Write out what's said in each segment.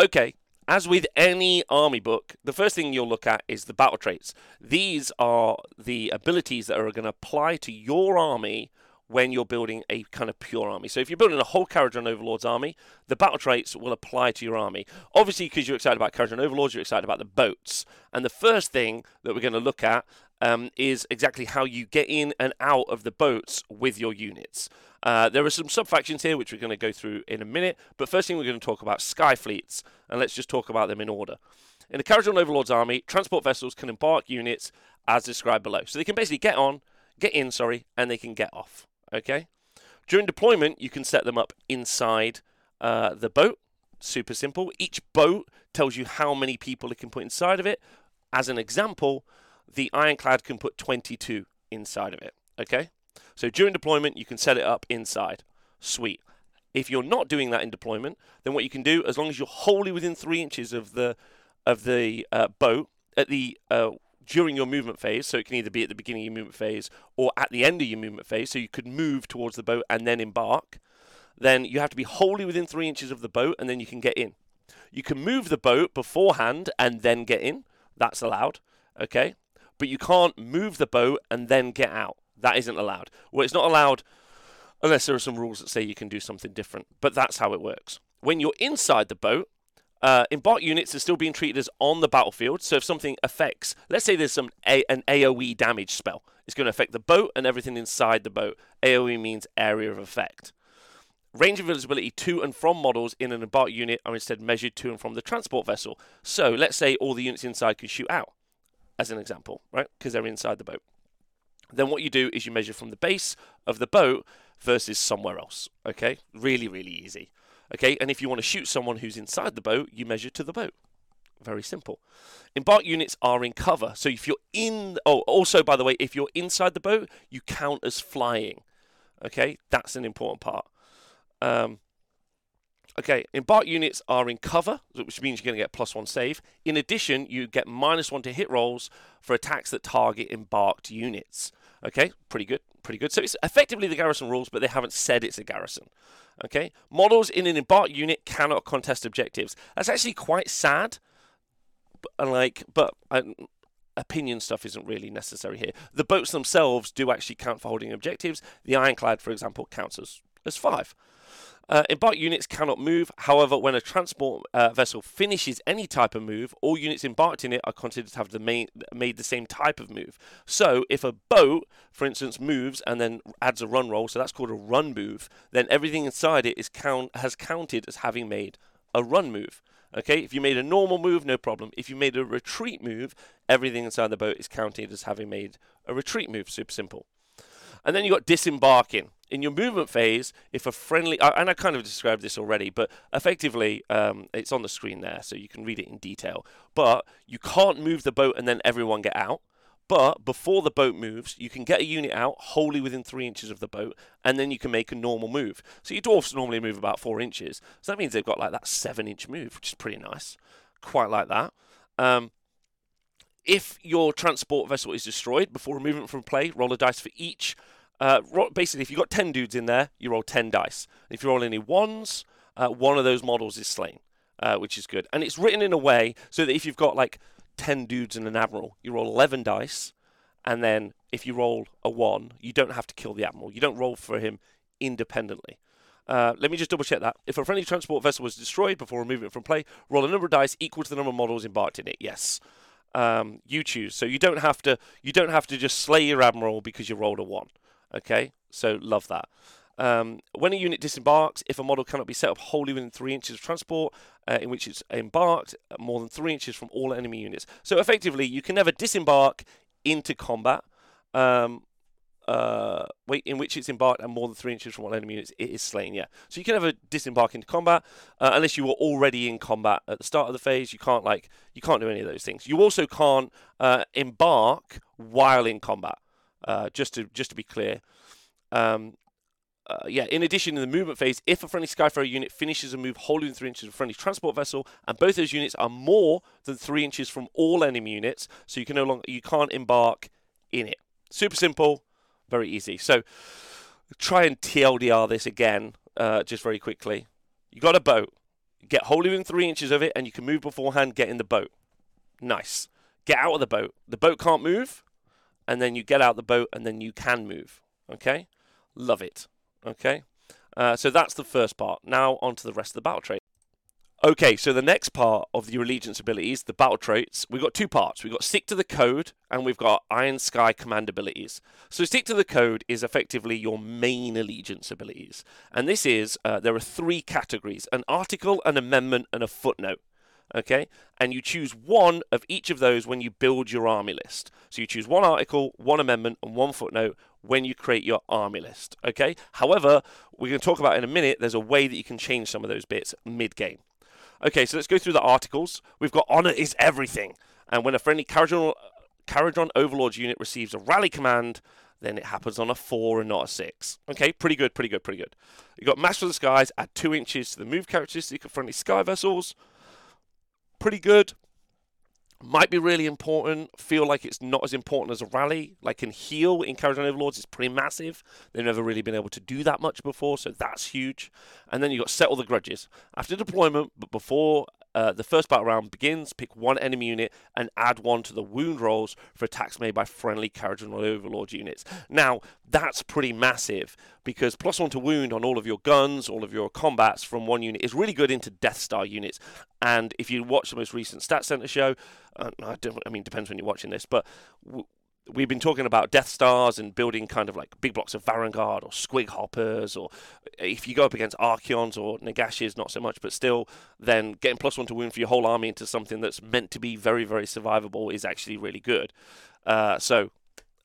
Okay, as with any army book, the first thing you'll look at is the battle traits. These are the abilities that are going to apply to your army when you're building a kind of pure army. So if you're building a whole Kharadron Overlord's army, the battle traits will apply to your army. Obviously, because you're excited about Kharadron Overlords, you're excited about the boats. And the first thing that we're going to look at um, is exactly how you get in and out of the boats with your units. Uh, there are some sub factions here which we're going to go through in a minute, but first thing we're going to talk about sky fleets, and let's just talk about them in order. In the Kharadron Overlord's army, transport vessels can embark units as described below. So they can basically get on, get in, sorry, and they can get off. Okay. During deployment, you can set them up inside uh, the boat. Super simple. Each boat tells you how many people it can put inside of it. As an example, the Ironclad can put 22 inside of it. Okay. So during deployment, you can set it up inside. Sweet. If you're not doing that in deployment, then what you can do, as long as you're wholly within three inches of the of the uh, boat at the uh, during your movement phase. So it can either be at the beginning of your movement phase or at the end of your movement phase. So you could move towards the boat and then embark. Then you have to be wholly within three inches of the boat and then you can get in. You can move the boat beforehand and then get in. That's allowed. Okay. But you can't move the boat and then get out. That isn't allowed. Well, it's not allowed unless there are some rules that say you can do something different. But that's how it works. When you're inside the boat, uh, embark units are still being treated as on the battlefield. So if something affects, let's say there's some a- an AOE damage spell, it's going to affect the boat and everything inside the boat. AOE means area of effect. Range of visibility to and from models in an embark unit are instead measured to and from the transport vessel. So let's say all the units inside can shoot out, as an example, right? Because they're inside the boat. Then what you do is you measure from the base of the boat versus somewhere else. Okay, really, really easy. Okay, and if you want to shoot someone who's inside the boat, you measure to the boat. Very simple. Embark units are in cover. So if you're in, oh, also, by the way, if you're inside the boat, you count as flying. Okay, that's an important part. Um, okay, embark units are in cover, which means you're going to get plus one save. In addition, you get minus one to hit rolls for attacks that target embarked units. Okay, pretty good, pretty good. So it's effectively the garrison rules, but they haven't said it's a garrison. Okay, models in an embarked unit cannot contest objectives. That's actually quite sad. But, like, but um, opinion stuff isn't really necessary here. The boats themselves do actually count for holding objectives. The ironclad, for example, counts as as five. Uh, embarked units cannot move. However, when a transport uh, vessel finishes any type of move, all units embarked in it are considered to have the main, made the same type of move. So, if a boat, for instance, moves and then adds a run roll, so that's called a run move, then everything inside it is count has counted as having made a run move. Okay, if you made a normal move, no problem. If you made a retreat move, everything inside the boat is counted as having made a retreat move. Super simple. And then you got disembarking in your movement phase, if a friendly, and I kind of described this already, but effectively, um, it's on the screen there, so you can read it in detail. But you can't move the boat and then everyone get out. But before the boat moves, you can get a unit out wholly within three inches of the boat, and then you can make a normal move. So your dwarfs normally move about four inches, so that means they've got like that seven-inch move, which is pretty nice. Quite like that. Um, if your transport vessel is destroyed before movement from play, roll a dice for each uh, basically, if you've got 10 dudes in there, you roll 10 dice. If you roll any ones, uh, one of those models is slain, uh, which is good. And it's written in a way so that if you've got like 10 dudes and an admiral, you roll 11 dice. And then if you roll a 1, you don't have to kill the admiral. You don't roll for him independently. Uh, let me just double check that. If a friendly transport vessel was destroyed before a movement from play, roll a number of dice equal to the number of models embarked in it. Yes. Um, you choose. So you don't have to you don't have to just slay your admiral because you rolled a one. Okay, so love that. Um, when a unit disembarks, if a model cannot be set up wholly within three inches of transport uh, in which it's embarked, uh, more than three inches from all enemy units. So effectively, you can never disembark into combat. Um, uh, wait, in which it's embarked and more than three inches from all enemy units, it is slain. Yeah, so you can never disembark into combat uh, unless you were already in combat at the start of the phase. You can't like you can't do any of those things. You also can't uh, embark while in combat. Uh, just to just to be clear. Um, uh, yeah, in addition, in the movement phase, if a friendly Skyfarer unit finishes a move within 3 inches of a friendly transport vessel, and both those units are more than 3 inches from all enemy units, so you can no longer you can't embark in it. Super simple, very easy. So try and TLDR this again, uh, just very quickly. You got a boat. Get wholly within three inches of it, and you can move beforehand. Get in the boat. Nice. Get out of the boat. The boat can't move, and then you get out the boat, and then you can move. Okay, love it. Okay, uh, so that's the first part. Now on to the rest of the battle trait. Okay, so the next part of your allegiance abilities, the battle traits, we've got two parts. We've got stick to the code and we've got Iron Sky command abilities. So stick to the code is effectively your main allegiance abilities. And this is, uh, there are three categories, an article, an amendment, and a footnote. Okay, and you choose one of each of those when you build your army list. So you choose one article, one amendment, and one footnote when you create your army list. Okay, however, we're going to talk about in a minute, there's a way that you can change some of those bits mid game. Okay, so let's go through the articles. We've got Honor is Everything. And when a friendly Kharadron, Kharadron Overlord unit receives a rally command, then it happens on a 4 and not a 6. Okay, pretty good, pretty good, pretty good. You've got Master of the Skies, add 2 inches to the move characteristic of friendly sky vessels. Pretty good might be really important. Feel like it's not as important as a rally. Like in heal in Kharadron Overlords, it's pretty massive. They've never really been able to do that much before, so that's huge. And then you've got settle the grudges. After deployment, but before uh, the first battle round begins, pick one enemy unit and add one to the wound rolls for attacks made by friendly Kharadron Overlord units. Now, that's pretty massive because plus one to wound on all of your guns, all of your combats from one unit is really good into Death Star units. And if you watch the most recent Stat Center show, uh, I, I mean, depends when you're watching this, but w- we've been talking about Death Stars and building kind of like big blocks of Varangard or Squig Hoppers, or if you go up against Archaons or Nagashis, not so much, but still, then getting plus one to wound for your whole army into something that's meant to be very, very survivable is actually really good. Uh, so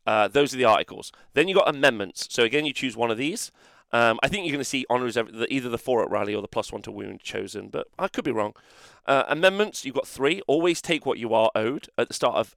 uh, those are the articles. Then you got amendments. So again, you choose one of these. Um, I think you're going to see honours either the four at rally or the plus one to wound chosen, but I could be wrong. Uh, amendments, you've got three. Always take what you are owed at the start of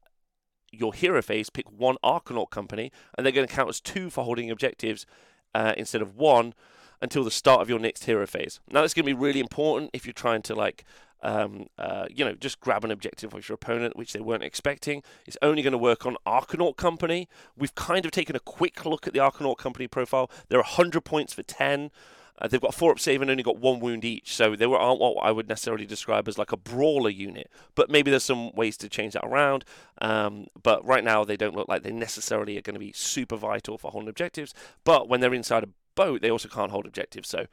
your hero phase. Pick one Arkanaut company, and they're going to count as two for holding objectives uh, instead of one until the start of your next hero phase. Now, that's going to be really important if you're trying to like um, uh, you know, just grab an objective of your opponent, which they weren't expecting. It's only going to work on Arkanaut Company. We've kind of taken a quick look at the Arkanaut Company profile. They're 100 points for 10. Uh, they've got four up save and only got one wound each, so they were, aren't what I would necessarily describe as like a brawler unit. But maybe there's some ways to change that around. Um, but right now, they don't look like they necessarily are going to be super vital for holding objectives. But when they're inside a boat, they also can't hold objectives. So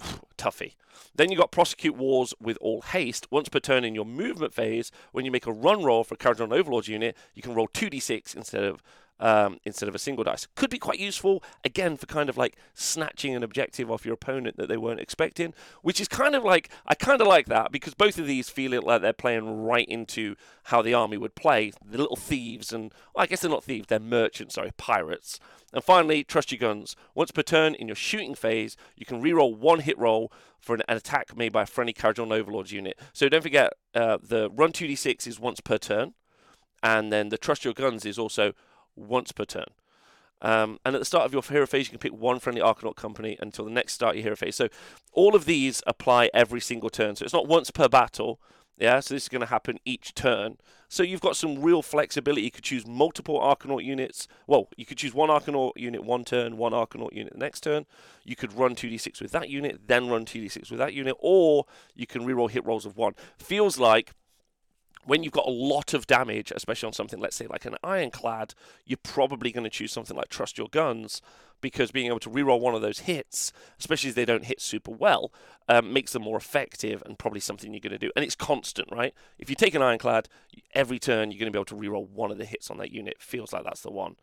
Tuffy. Then you got prosecute wars with all haste. Once per turn in your movement phase, when you make a run roll for a Kharadron Overlord unit, you can roll 2d6 instead of um, instead of a single dice. Could be quite useful, again, for kind of like snatching an objective off your opponent that they weren't expecting, which is kind of like, I kind of like that because both of these feel like they're playing right into how the army would play. The little thieves, and well, I guess they're not thieves, they're merchants, sorry, pirates. And finally, trust your guns. Once per turn in your shooting phase, you can reroll one hit roll for an, attack made by a friendly Kharadron Overlords unit. So don't forget, uh, the run 2d6 is once per turn, and then the trust your guns is also once per turn. Um, and at the start of your hero phase, you can pick one friendly Arkanaut company until the next start of your hero phase. So all of these apply every single turn. So it's not once per battle. Yeah, so this is going to happen each turn. So you've got some real flexibility. You could choose multiple Arkanaut units. Well, you could choose one Arkanaut unit one turn, one Arkanaut unit the next turn. You could run 2d6 with that unit, then run 2d6 with that unit, or you can reroll hit rolls of one. Feels like when you've got a lot of damage, especially on something, let's say like an ironclad, you're probably going to choose something like Trust Your Guns because being able to reroll one of those hits, especially if they don't hit super well, um, makes them more effective and probably something you're going to do. And it's constant, right? If you take an ironclad, every turn you're going to be able to reroll one of the hits on that unit. Feels like that's the one.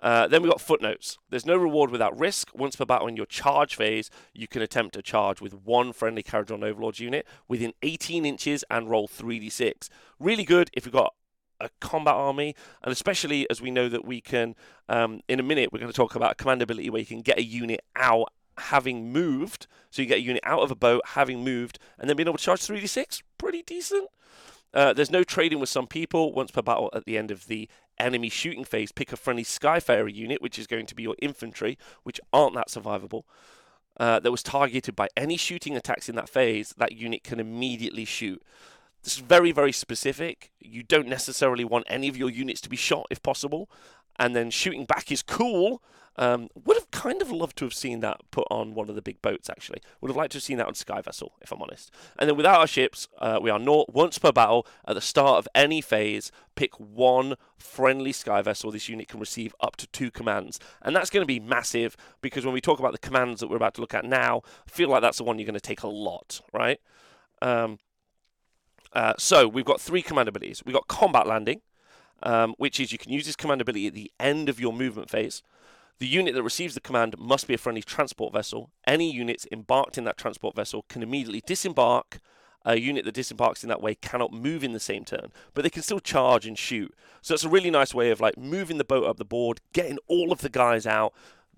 Uh, then we've got footnotes. There's no reward without risk. Once per battle in your charge phase, you can attempt a charge with one friendly Kharadron Overlord unit within 18 inches and roll 3d6. Really good if you've got a combat army, and especially as we know that we can, um, in a minute, we're going to talk about a command ability where you can get a unit out having moved. So you get a unit out of a boat having moved, and then being able to charge 3d6. Pretty decent. Uh, there's no trading with some people. Once per battle at the end of the enemy shooting phase, pick a friendly Skyfarer unit, which is going to be your infantry, which aren't that survivable. Uh, that was targeted by any shooting attacks in that phase, that unit can immediately shoot. This is very, very specific. You don't necessarily want any of your units to be shot if possible. and then shooting back is cool. Um, would have kind of loved to have seen that put on one of the big boats, actually. Would have liked to have seen that on Sky Vessel, if I'm honest. And then without our ships, uh, we are not once per battle at the start of any phase. Pick one friendly Sky Vessel. This unit can receive up to two commands. And that's going to be massive because when we talk about the commands that we're about to look at now, I feel like that's the one you're going to take a lot, right? Um, uh, so we've got three command abilities. We've got Combat Landing, um, which is you can use this command ability at the end of your movement phase. The unit that receives the command must be a friendly transport vessel. Any units embarked in that transport vessel can immediately disembark. A unit that disembarks in that way cannot move in the same turn, but they can still charge and shoot. So it's a really nice way of like moving the boat up the board, getting all of the guys out,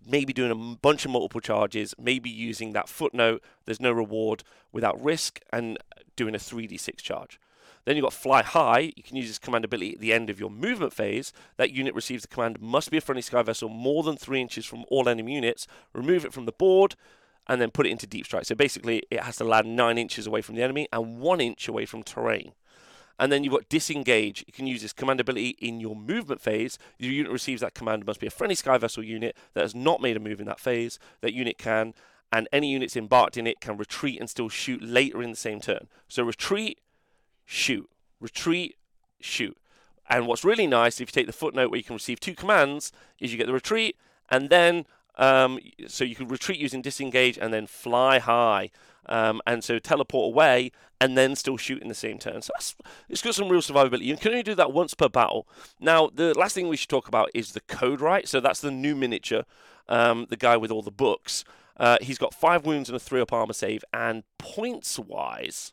maybe doing a bunch of multiple charges, maybe using that footnote, there's no reward without risk, and doing a 3d6 charge. Then you've got fly high. You can use this command ability at the end of your movement phase. That unit receives the command must be a friendly sky vessel more than three inches from all enemy units. Remove it from the board and then put it into deep strike. So basically, it has to land nine inches away from the enemy and one inch away from terrain. And then you've got disengage. You can use this command ability in your movement phase. Your unit receives that command must be a friendly sky vessel unit that has not made a move in that phase. That unit can, and any units embarked in it can retreat and still shoot later in the same turn. So retreat, shoot. Retreat, shoot. And what's really nice, if you take the footnote where you can receive two commands, is you get the retreat, and then um, so you can retreat using disengage and then fly high. Um, and so teleport away and then still shoot in the same turn. So it's got some real survivability. You can only do that once per battle. Now, the last thing we should talk about is the Codewright. So that's the new miniature, um, the guy with all the books. Uh, he's got five wounds and a three up armor save, and points wise,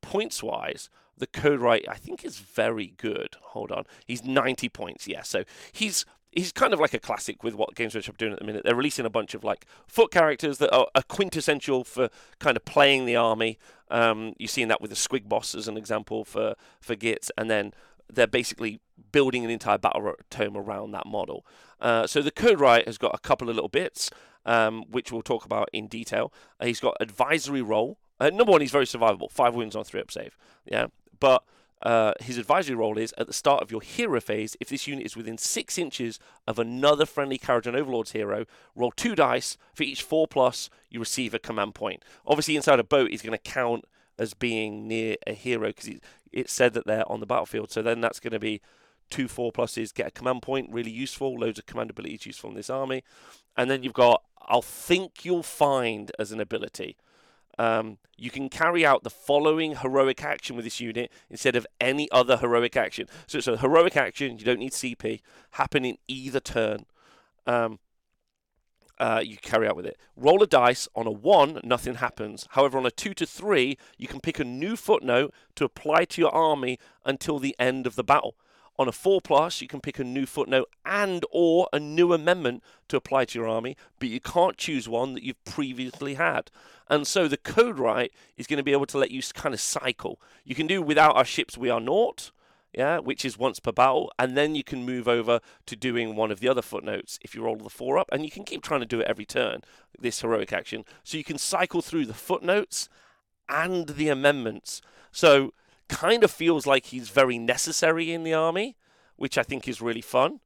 points wise, the Codewright I think is very good. Hold on, he's 90 points. Yeah, so he's he's kind of like a classic with what Games Workshop are doing at the minute. They're releasing a bunch of like foot characters that are, are quintessential for kind of playing the army. Um, you've seen that with the Squig Boss as an example for for Gits, and then they're basically building an entire battle tome around that model. Uh, so the Codewright has got a couple of little bits, um, which we'll talk about in detail. Uh, he's got advisory role. Uh, number one, he's very survivable. Five wins on three up save. Yeah, but uh, his advisory role is at the start of your hero phase, if this unit is within six inches of another friendly Kharadron Overlord's hero, roll two dice. For each four plus, you receive a command point. Obviously, inside a boat, is going to count as being near a hero because it said that they're on the battlefield. So then that's going to be two four pluses, get a command point, really useful. Loads of command abilities useful in this army. And then you've got, I'll think you'll find as an ability. Um, you can carry out the following heroic action with this unit instead of any other heroic action. So it's a heroic action, you don't need CP, happen in either turn. Um, uh, you carry out with it. Roll a dice. On a 1, nothing happens. However, on a 2 to 3, you can pick a new footnote to apply to your army until the end of the battle. On a 4 plus, you can pick a new footnote and or a new amendment to apply to your army, but you can't choose one that you've previously had. And so the Codewright is going to be able to let you kind of cycle. You can do without our ships we are naught, yeah, which is once per battle, and then you can move over to doing one of the other footnotes if you roll the four up, and you can keep trying to do it every turn, this heroic action. So you can cycle through the footnotes and the amendments. So kind of feels like he's very necessary in the army, which I think is really fun,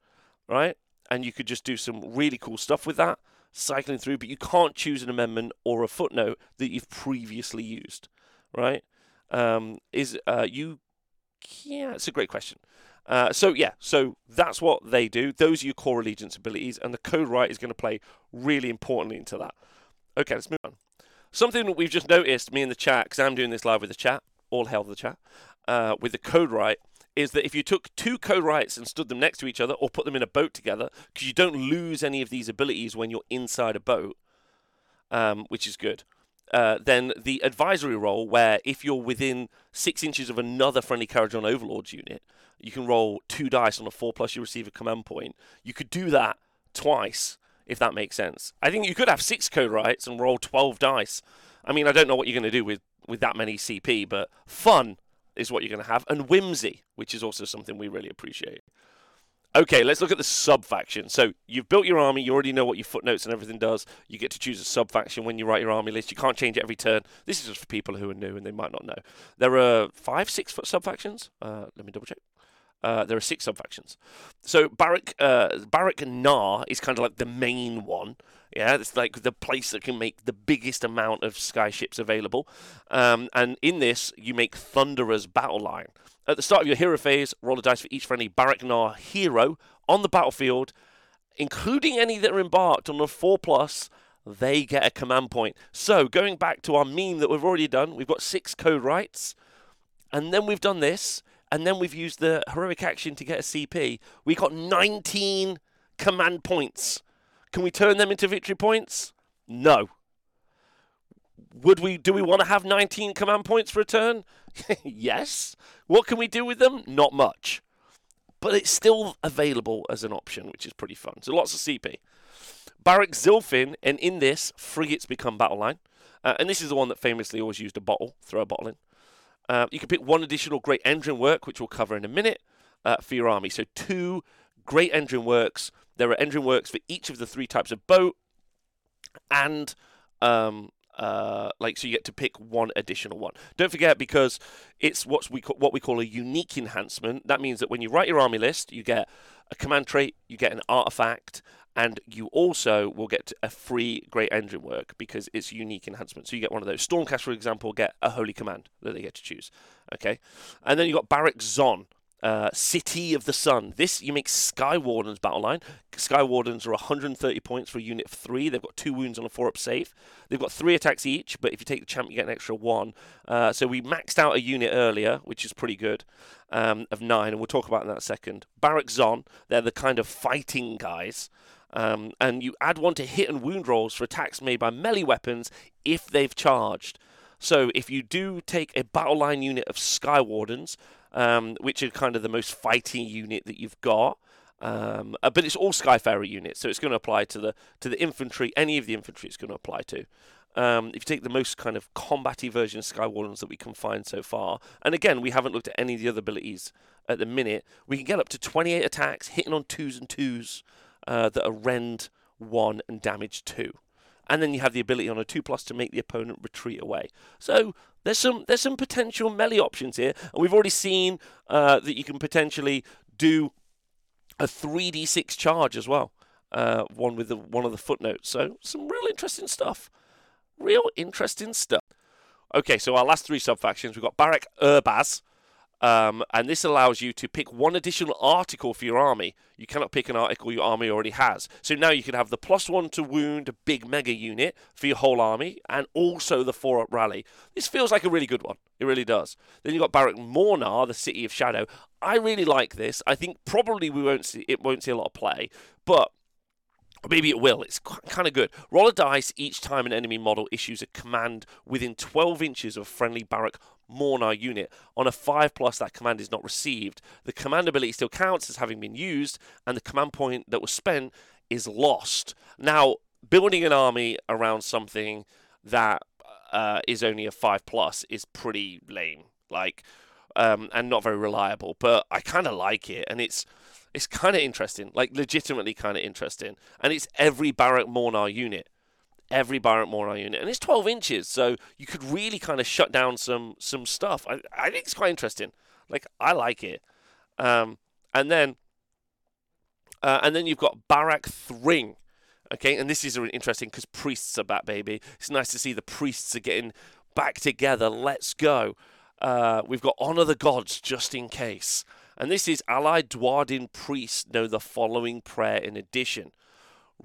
right? And you could just do some really cool stuff with that, cycling through, but you can't choose an amendment or a footnote that you've previously used, right? Um, is uh, you? Yeah, it's a great question. Uh, so yeah, so that's what they do. Those are your core allegiance abilities, and the Codewright is going to play really importantly into that. Okay, let's move on. Something that we've just noticed, me in the chat, because I'm doing this live with the chat all of the chat, uh, with the Codewright is that if you took two Codewrights and stood them next to each other or put them in a boat together, because you don't lose any of these abilities when you're inside a boat, um, which is good. Uh, then the advisory role, where if you're within six inches of another friendly Kharadron Overlord's unit, you can roll two dice on a four plus, you receive a command point. You could do that twice, if that makes sense. I think you could have six Codewrights and roll 12 dice. I mean, I don't know what you're going to do with with that many CP, but fun is what you're going to have, and whimsy, which is also something we really appreciate. Okay, let's look at the sub faction. So you've built your army, you already know what your footnotes and everything does. You get to choose a sub faction when you write your army list. You can't change it every turn. This is just for people who are new and they might not know. There are five, six foot sub factions. Uh, let me double check. Uh, there are six subfactions. So Barak uh, Barak Nar is kind of like the main one. Yeah, it's like the place that can make the biggest amount of skyships available. Um, and in this, you make Thunderer's battle line. At the start of your hero phase, roll a dice for each friendly Barak Nar hero on the battlefield, including any that are embarked on a 4 plus. They get a command point. So, going back to our meme that we've already done, we've got six Codewrights, and then we've done this, and then we've used the heroic action to get a CP. We got 19 command points. Can we turn them into victory points? No. Would we do we want to have 19 command points for a turn? yes. What can we do with them? Not much. But it's still available as an option, which is pretty fun. So lots of CP. Barak Zilfin, and in this, frigates become battle line. Uh, and this is the one that famously always used a bottle, throw a bottle in. Uh, you can pick one additional great engine work, which we'll cover in a minute, uh, for your army. So two great engine works. There are engine works for each of the three types of boat, and um, uh, like so you get to pick one additional one. Don't forget because it's what we what we call a unique enhancement. That means that when you write your army list, you get a command trait, you get an artifact, and you also will get a free great engine work because it's unique enhancement. So you get one of those. Stormcast, for example, get a holy command that they get to choose. Okay, and then you got Barak Zon. Uh, City of the Sun. This you make Sky Wardens battle line. Sky Wardens are 130 points for a unit of three. They've got two wounds on a four up save. They've got three attacks each, but if you take the champ, you get an extra one. Uh, so we maxed out a unit earlier, which is pretty good, um, of nine, and we'll talk about that in a second. Barak Zon, they're the kind of fighting guys. Um, and you add one to hit and wound rolls for attacks made by melee weapons if they've charged. So if you do take a battle line unit of Sky Wardens, um, which are kind of the most fighting unit that you've got, um, uh, but it's all Skyfarer units, so it's going to apply to the to the infantry. Any of the infantry it's going to apply to. Um, if you take the most kind of combaty version of Sky Wardens that we can find so far, and again, we haven't looked at any of the other abilities at the minute, we can get up to 28 attacks, hitting on twos and twos uh, that are rend one and damage two. And then you have the ability on a two plus to make the opponent retreat away. So there's some there's some potential melee options here, and we've already seen uh, that you can potentially do a 3d6 charge as well. Uh, one with the, one of the footnotes. So some real interesting stuff. Real interesting stuff. Okay, so our last three sub factions we've got Barak Urbaz, um, and this allows you to pick one additional article for your army. You cannot pick an article your army already has. So now you can have the plus one to wound big mega unit for your whole army, and also the four up rally. This feels like a really good one. It really does. Then you've got Barak Mornar, the City of Shadow. I really like this. I think probably we won't see it won't see a lot of play, but Maybe it will. It's kind of good. Roll a dice each time an enemy model issues a command within 12 inches of friendly Barak Mornar unit. On a 5 plus, that command is not received. The command ability still counts as having been used, and the command point that was spent is lost. Now, building an army around something that uh, is only a 5 plus is pretty lame. Like, um, and not very reliable, but I kind of like it, and it's it's kind of interesting, like legitimately kind of interesting, and it's every Barak Mornar unit every Barak Mornar unit, and it's 12 inches, so you could really kind of shut down some some stuff. I, I think it's quite interesting. Like I like it. Um, and then uh, and then you've got Barak Thryng. Okay, and this is interesting because priests are back, baby. It's nice to see the priests are getting back together. Let's go. Uh, we've got honor the gods just in case. And this is allied Duardin priests know the following prayer in addition.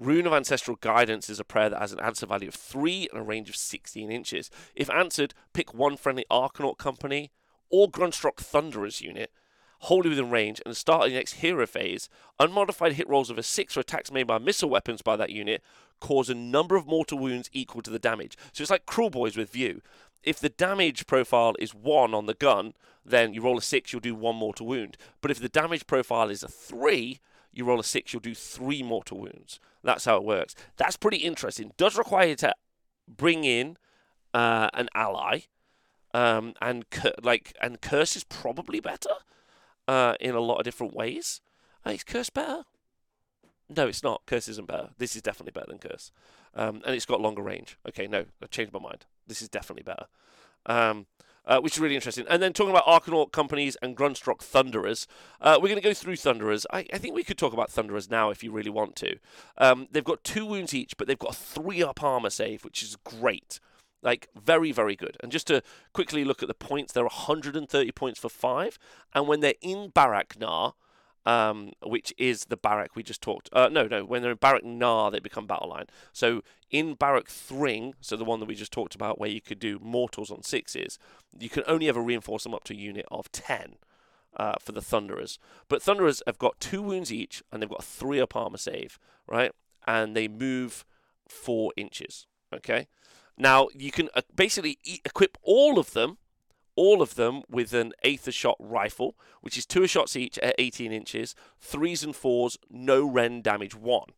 Rune of Ancestral Guidance is a prayer that has an answer value of 3 and a range of 16 inches. If answered, pick one friendly Arkanaut company or Grundstok Thunderers unit, wholly within range, and start the next hero phase. Unmodified hit rolls of a 6 for attacks made by missile weapons by that unit cause a number of mortal wounds equal to the damage. So it's like Kruleboyz with View. If the damage profile is 1 on the gun, then you roll a 6, you'll do 1 mortal wound. But if the damage profile is a 3, you roll a 6, you'll do 3 mortal wounds. That's how it works. That's pretty interesting. Does require you to bring in uh, an ally, um, and like and curse is probably better uh, in a lot of different ways. Uh, is curse better? No, it's not. Curse isn't better. This is definitely better than curse, um, and it's got longer range. Okay, no, I changed my mind. This is definitely better. Um, uh, which is really interesting. And then talking about Arkanaut companies and Grundstok Thunderers, uh, we're going to go through Thunderers. I, I, think we could talk about Thunderers now if you really want to. Um, they've got two wounds each, but they've got a three up armor save, which is great. Like, very, very good. And just to quickly look at the points, they're 130 points for five. And when they're in Barak Nar, um, which is the barrack we just talked. Uh, no, no, when they're in Barak Nar, they become battle line. So in Barak Thryng, so the one that we just talked about, where you could do mortals on sixes, you can only ever reinforce them up to a unit of 10 uh, for the Thunderers. But Thunderers have got two wounds each, and they've got a three up armor save, right? And they move four inches, okay? Now, you can uh, basically e- equip all of them all of them with an Aethershot rifle, which is two shots each at 18 inches, threes and fours, no rend damage one.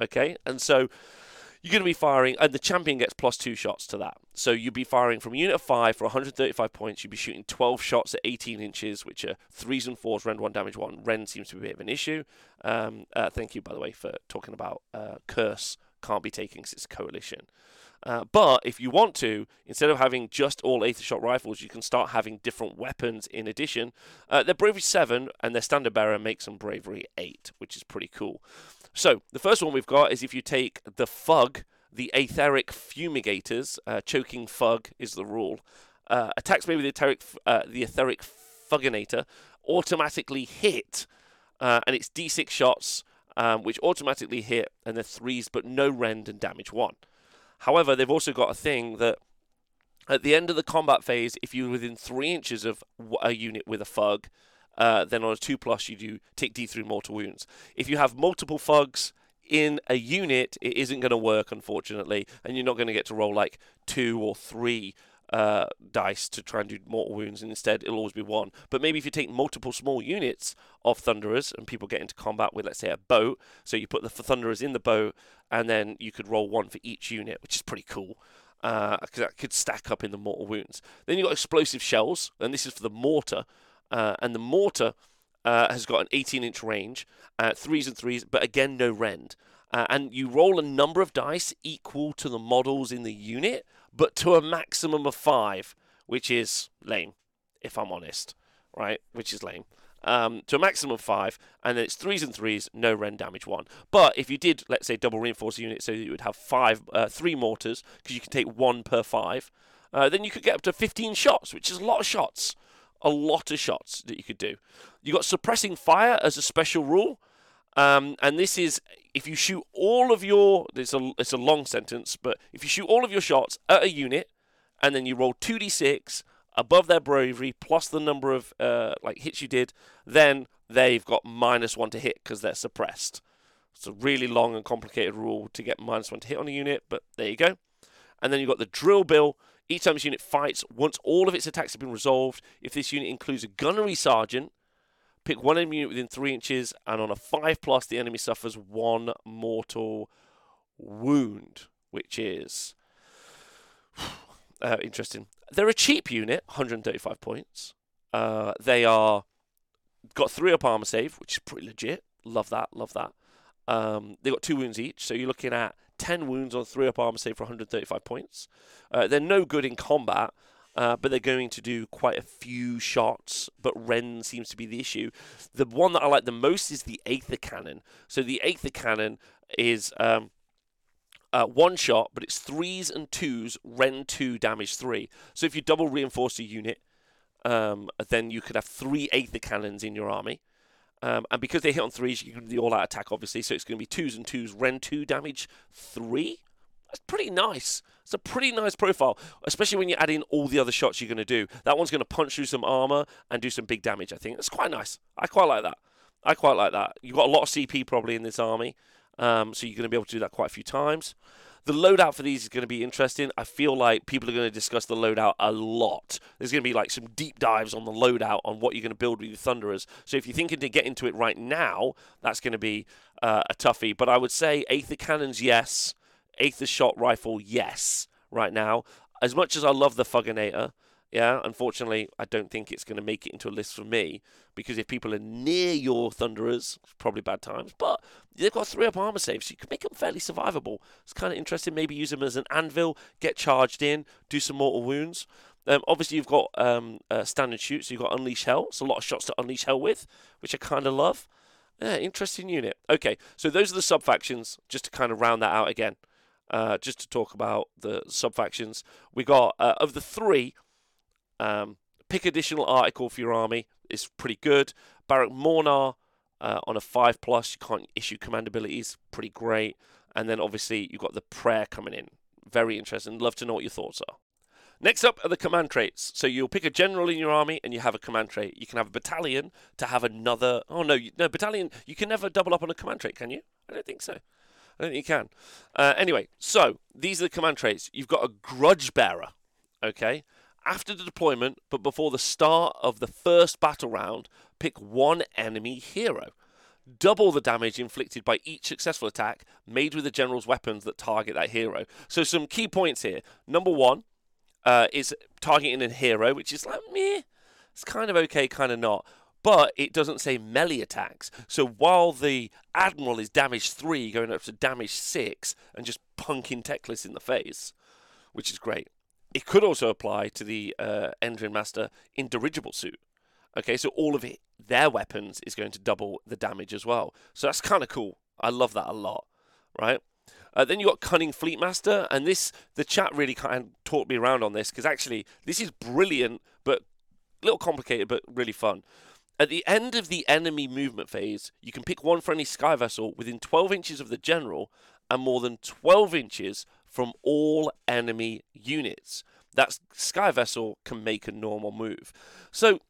Okay, and so you're going to be firing, and the champion gets plus two shots to that. So you'd be firing from unit of five for 135 points. You'd be shooting 12 shots at 18 inches, which are threes and fours, rend one, damage one. Rend seems to be a bit of an issue. Um, uh, thank you, by the way, for talking about uh, curse can't be taken because it's coalition. Uh, but if you want to, instead of having just all Aethershot rifles, you can start having different weapons in addition. Uh, their Bravery 7 and their Standard Bearer makes them Bravery 8, which is pretty cool. So, the first one we've got is if you take the Fug, the Aetheric Fumigators, uh, choking Fug is the rule, uh, attacks maybe the Aetheric, uh, the Aetheric Fuginator, automatically hit, uh, and it's d6 shots, um, which automatically hit, and they're threes, but no rend and damage one. However, they've also got a thing that at the end of the combat phase, if you're within three inches of a unit with a fug, uh, then on a two plus you do take D3 mortal wounds. If you have multiple fugs in a unit, it isn't going to work, unfortunately, and you're not going to get to roll like two or three uh, dice to try and do mortal wounds, and instead it'll always be one. But maybe if you take multiple small units of Thunderers and people get into combat with, let's say, a boat, so you put the Thunderers in the boat, and then you could roll one for each unit, which is pretty cool. Uh, that could stack up in the mortal wounds. Then you've got explosive shells, and this is for the mortar. Uh, and the mortar uh, has got an 18 inch range, uh, threes and threes, but again, no rend. Uh, and you roll a number of dice equal to the models in the unit, but to a maximum of five, which is lame, if I'm honest, right? Which is lame um, to a maximum of five, and then it's threes and threes, no rend damage one. But if you did, let's say, double reinforce unit, so you would have five, uh, three mortars, because you can take one per five, uh, then you could get up to 15 shots, which is a lot of shots. A lot of shots that you could do. You got suppressing fire as a special rule, um, and this is if you shoot all of your. It's a it's a long sentence, but if you shoot all of your shots at a unit, and then you roll two d6 above their bravery plus the number of uh, like hits you did, then they've got minus one to hit because they're suppressed. It's a really long and complicated rule to get minus one to hit on a unit, but there you go. And then you've got the drill bill. Each time this unit fights, once all of its attacks have been resolved, if this unit includes a gunnery sergeant, pick one enemy unit within three inches, and on a five plus, the enemy suffers one mortal wound, which is uh, interesting. They're a cheap unit, 135 points. Uh, they are got three up armor save, which is pretty legit. Love that, love that. Um, they got two wounds each, so you're looking at 10 wounds on three up armor save for 135 points. Uh, they're no good in combat, uh, but they're going to do quite a few shots. But Rend seems to be the issue. The one that I like the most is the Aether Cannon. So the Aether Cannon is um, uh, one shot, but it's threes and twos, rend two, damage three. So if you double reinforce a unit, um, then you could have three Aether Cannons in your army. Um, and because they hit on threes, you can do the all out attack, obviously. So it's going to be twos and twos, rend two, damage three. That's pretty nice. It's a pretty nice profile, especially when you add in all the other shots you're going to do. That one's going to punch through some armor and do some big damage, I think. That's quite nice. I quite like that. I quite like that. You've got a lot of CP probably in this army. Um, so you're going to be able to do that quite a few times. The loadout for these is going to be interesting. I feel like people are going to discuss the loadout a lot. There's going to be like some deep dives on the loadout on what you're going to build with your Thunderers. So if you're thinking to get into it right now, that's going to be uh, a toughie. But I would say Aether Cannons, yes. Aethershot Rifle, yes, right now. As much as I love the Fuginator, yeah, unfortunately, I don't think it's going to make it into a list for me because if people are near your Thunderers, it's probably bad times. But they've got three up armor saves, so you can make them fairly survivable. It's kind of interesting. Maybe use them as an anvil, get charged in, do some mortal wounds. Um, obviously, you've got um, uh, standard shoot, so you've got unleash hell. So a lot of shots to unleash hell with, which I kind of love. Yeah, interesting unit. Okay, so those are the sub factions. Just to kind of round that out again, uh, just to talk about the sub factions, we got uh, of the three. Um, pick additional article for your army. It's pretty good. Barak Mornar uh, on a five plus. You can't issue command abilities. Pretty great. And then obviously you've got the prayer coming in. Very interesting. Love to know what your thoughts are. Next up are the command traits. So you'll pick a general in your army and you have a command trait. You can have a battalion to have another. Oh no, no battalion. You can never double up on a command trait, can you? I don't think so. Don't think you can. Uh, anyway, so these are the command traits. You've got a grudge bearer. Okay. After the deployment, but before the start of the first battle round, pick one enemy hero. Double the damage inflicted by each successful attack made with the general's weapons that target that hero. So, some key points here. Number one uh, is targeting a hero, which is like, meh, it's kind of okay, kind of not. But it doesn't say melee attacks. So while the Admiral is damage 3, going up to damage 6, and just punking Teclis in the face, which is great. It could also apply to the uh, Endrin Master in dirigible suit. Okay, so all of it, their weapons is going to double the damage as well. So that's kind of cool. I love that a lot, right? Uh, then you got Cunning Fleet Master, and this the chat really kind of taught me around on this because actually this is brilliant, but a little complicated, but really fun. At the end of the enemy movement phase, you can pick one friendly sky vessel within 12 inches of the general and more than 12 inches from all enemy units. That sky vessel can make a normal move. So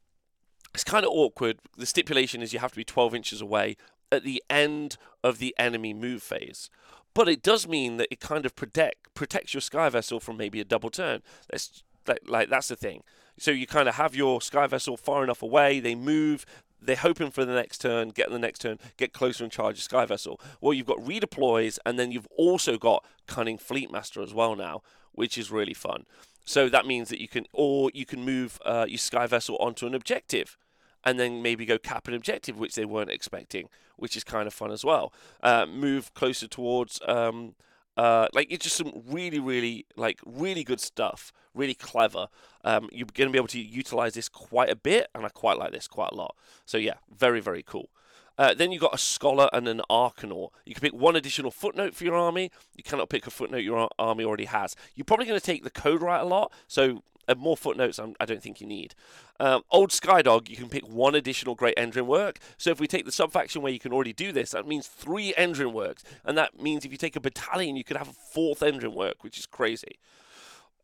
it's kind of awkward. The stipulation is you have to be 12 inches away at the end of the enemy move phase. But it does mean that it kind of protect protects your sky vessel from maybe a double turn. That's like, like that's the thing. So you kind of have your sky vessel far enough away. They move. They're hoping for the next turn, get the next turn, get closer and charge the sky vessel. Well, you've got redeploys, and then you've also got cunning fleet master as well now, which is really fun. So that means that you can, or you can move uh, your sky vessel onto an objective and then maybe go cap an objective which they weren't expecting, which is kind of fun as well. Uh, move closer towards. Um, uh, like it's just some really, really like really good stuff, really clever. Um, you're going to be able to utilize this quite a bit, and I quite like this quite a lot. So yeah, very, very cool. Uh, then you've got a scholar and an Arkanaut. You can pick one additional footnote for your army. You cannot pick a footnote your army already has. You're probably going to take the Codewright a lot, so uh, more footnotes I'm, I do not think you need. Um, old Skydog, you can pick one additional great engine work. So if we take the sub-faction where you can already do this, that means three engine works. And that means if you take a battalion, you could have a fourth engine work, which is crazy.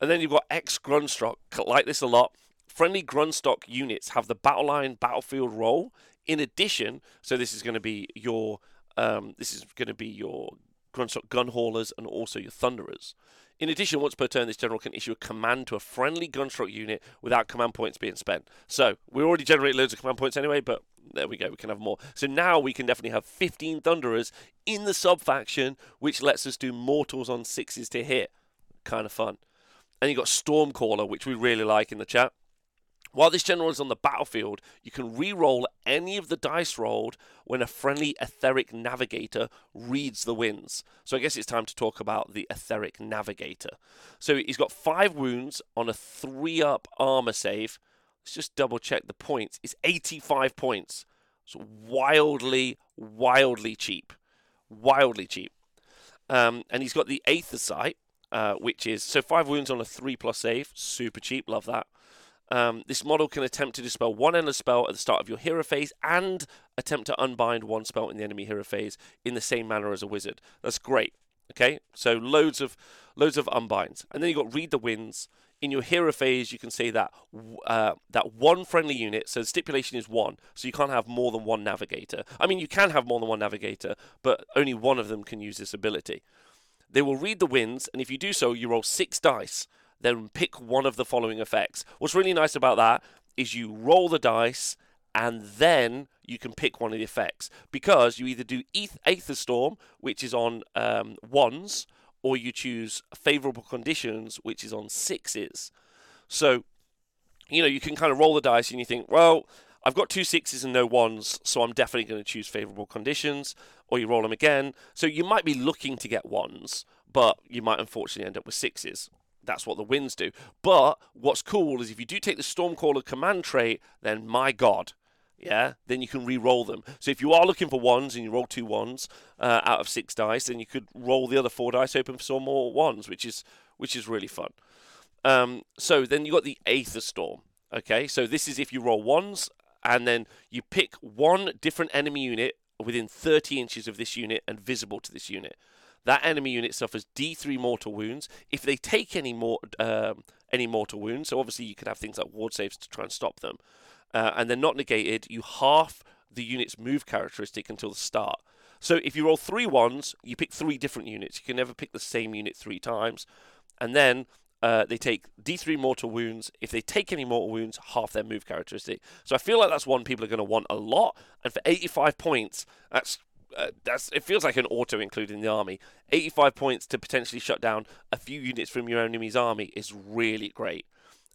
And then you've got X Grundstok, like this a lot. Friendly Grundstok units have the battle line battlefield role. In addition, so this is going to be your um, this is going to be your Grundstok gun haulers and also your thunderers. In addition, once per turn, this general can issue a command to a friendly Grundstok unit without command points being spent. So, we already generate loads of command points anyway, but there we go, we can have more. So now we can definitely have 15 Thunderers in the sub faction, which lets us do mortals on sixes to hit. Kind of fun. And you got Stormcaller, which we really like in the chat. While this general is on the battlefield, you can re-roll any of the dice rolled when a friendly aetheric navigator reads the winds. So I guess it's time to talk about the aetheric navigator. So he's got five wounds on a three-up armor save. Let's just double check the points. It's 85 points. So wildly, wildly cheap. Wildly cheap. Um, and he's got the Aether Sight, uh, which is so five wounds on a three plus save. Super cheap. Love that. Um, this model can attempt to dispel one endless spell at the start of your hero phase and attempt to unbind one spell in the enemy hero phase in the same manner as a wizard. That's great. Okay, so loads of loads of unbinds, and then you got read the winds. In your hero phase, you can say that uh, that one friendly unit. So the stipulation is one, so you can't have more than one navigator. I mean, you can have more than one navigator, but only one of them can use this ability. They will read the winds, and if you do so, you roll six dice then pick one of the following effects. What's really nice about that is you roll the dice and then you can pick one of the effects because you either do Aether Storm, which is on um, ones, or you choose favorable conditions, which is on sixes. So, you know, you can kind of roll the dice and you think, well, I've got two sixes and no ones, so I'm definitely going to choose favorable conditions, or you roll them again. So you might be looking to get ones, but you might unfortunately end up with sixes that's what the winds do. But what's cool is if you do take the Stormcaller command trait, then my god, yeah, then you can re-roll them. So if you are looking for ones and you roll two ones uh, out of six dice, then you could roll the other four dice open for some more ones, which is which is really fun. Um, so then you got the Aether Storm. Okay, so this is if you roll ones and then you pick one different enemy unit within 30 inches of this unit and visible to this unit. That enemy unit suffers D3 mortal wounds. If they take any more um, any mortal wounds, so obviously you could have things like ward saves to try and stop them, uh, and they're not negated, you half the unit's move characteristic until the start. So if you roll three ones, you pick three different units. You can never pick the same unit three times. And then uh, they take D3 mortal wounds. If they take any mortal wounds, half their move characteristic. So I feel like that's one people are going to want a lot. And for 85 points, that's uh, that's it feels like an auto include in the army. 85 points to potentially shut down a few units from your enemy's army is really great.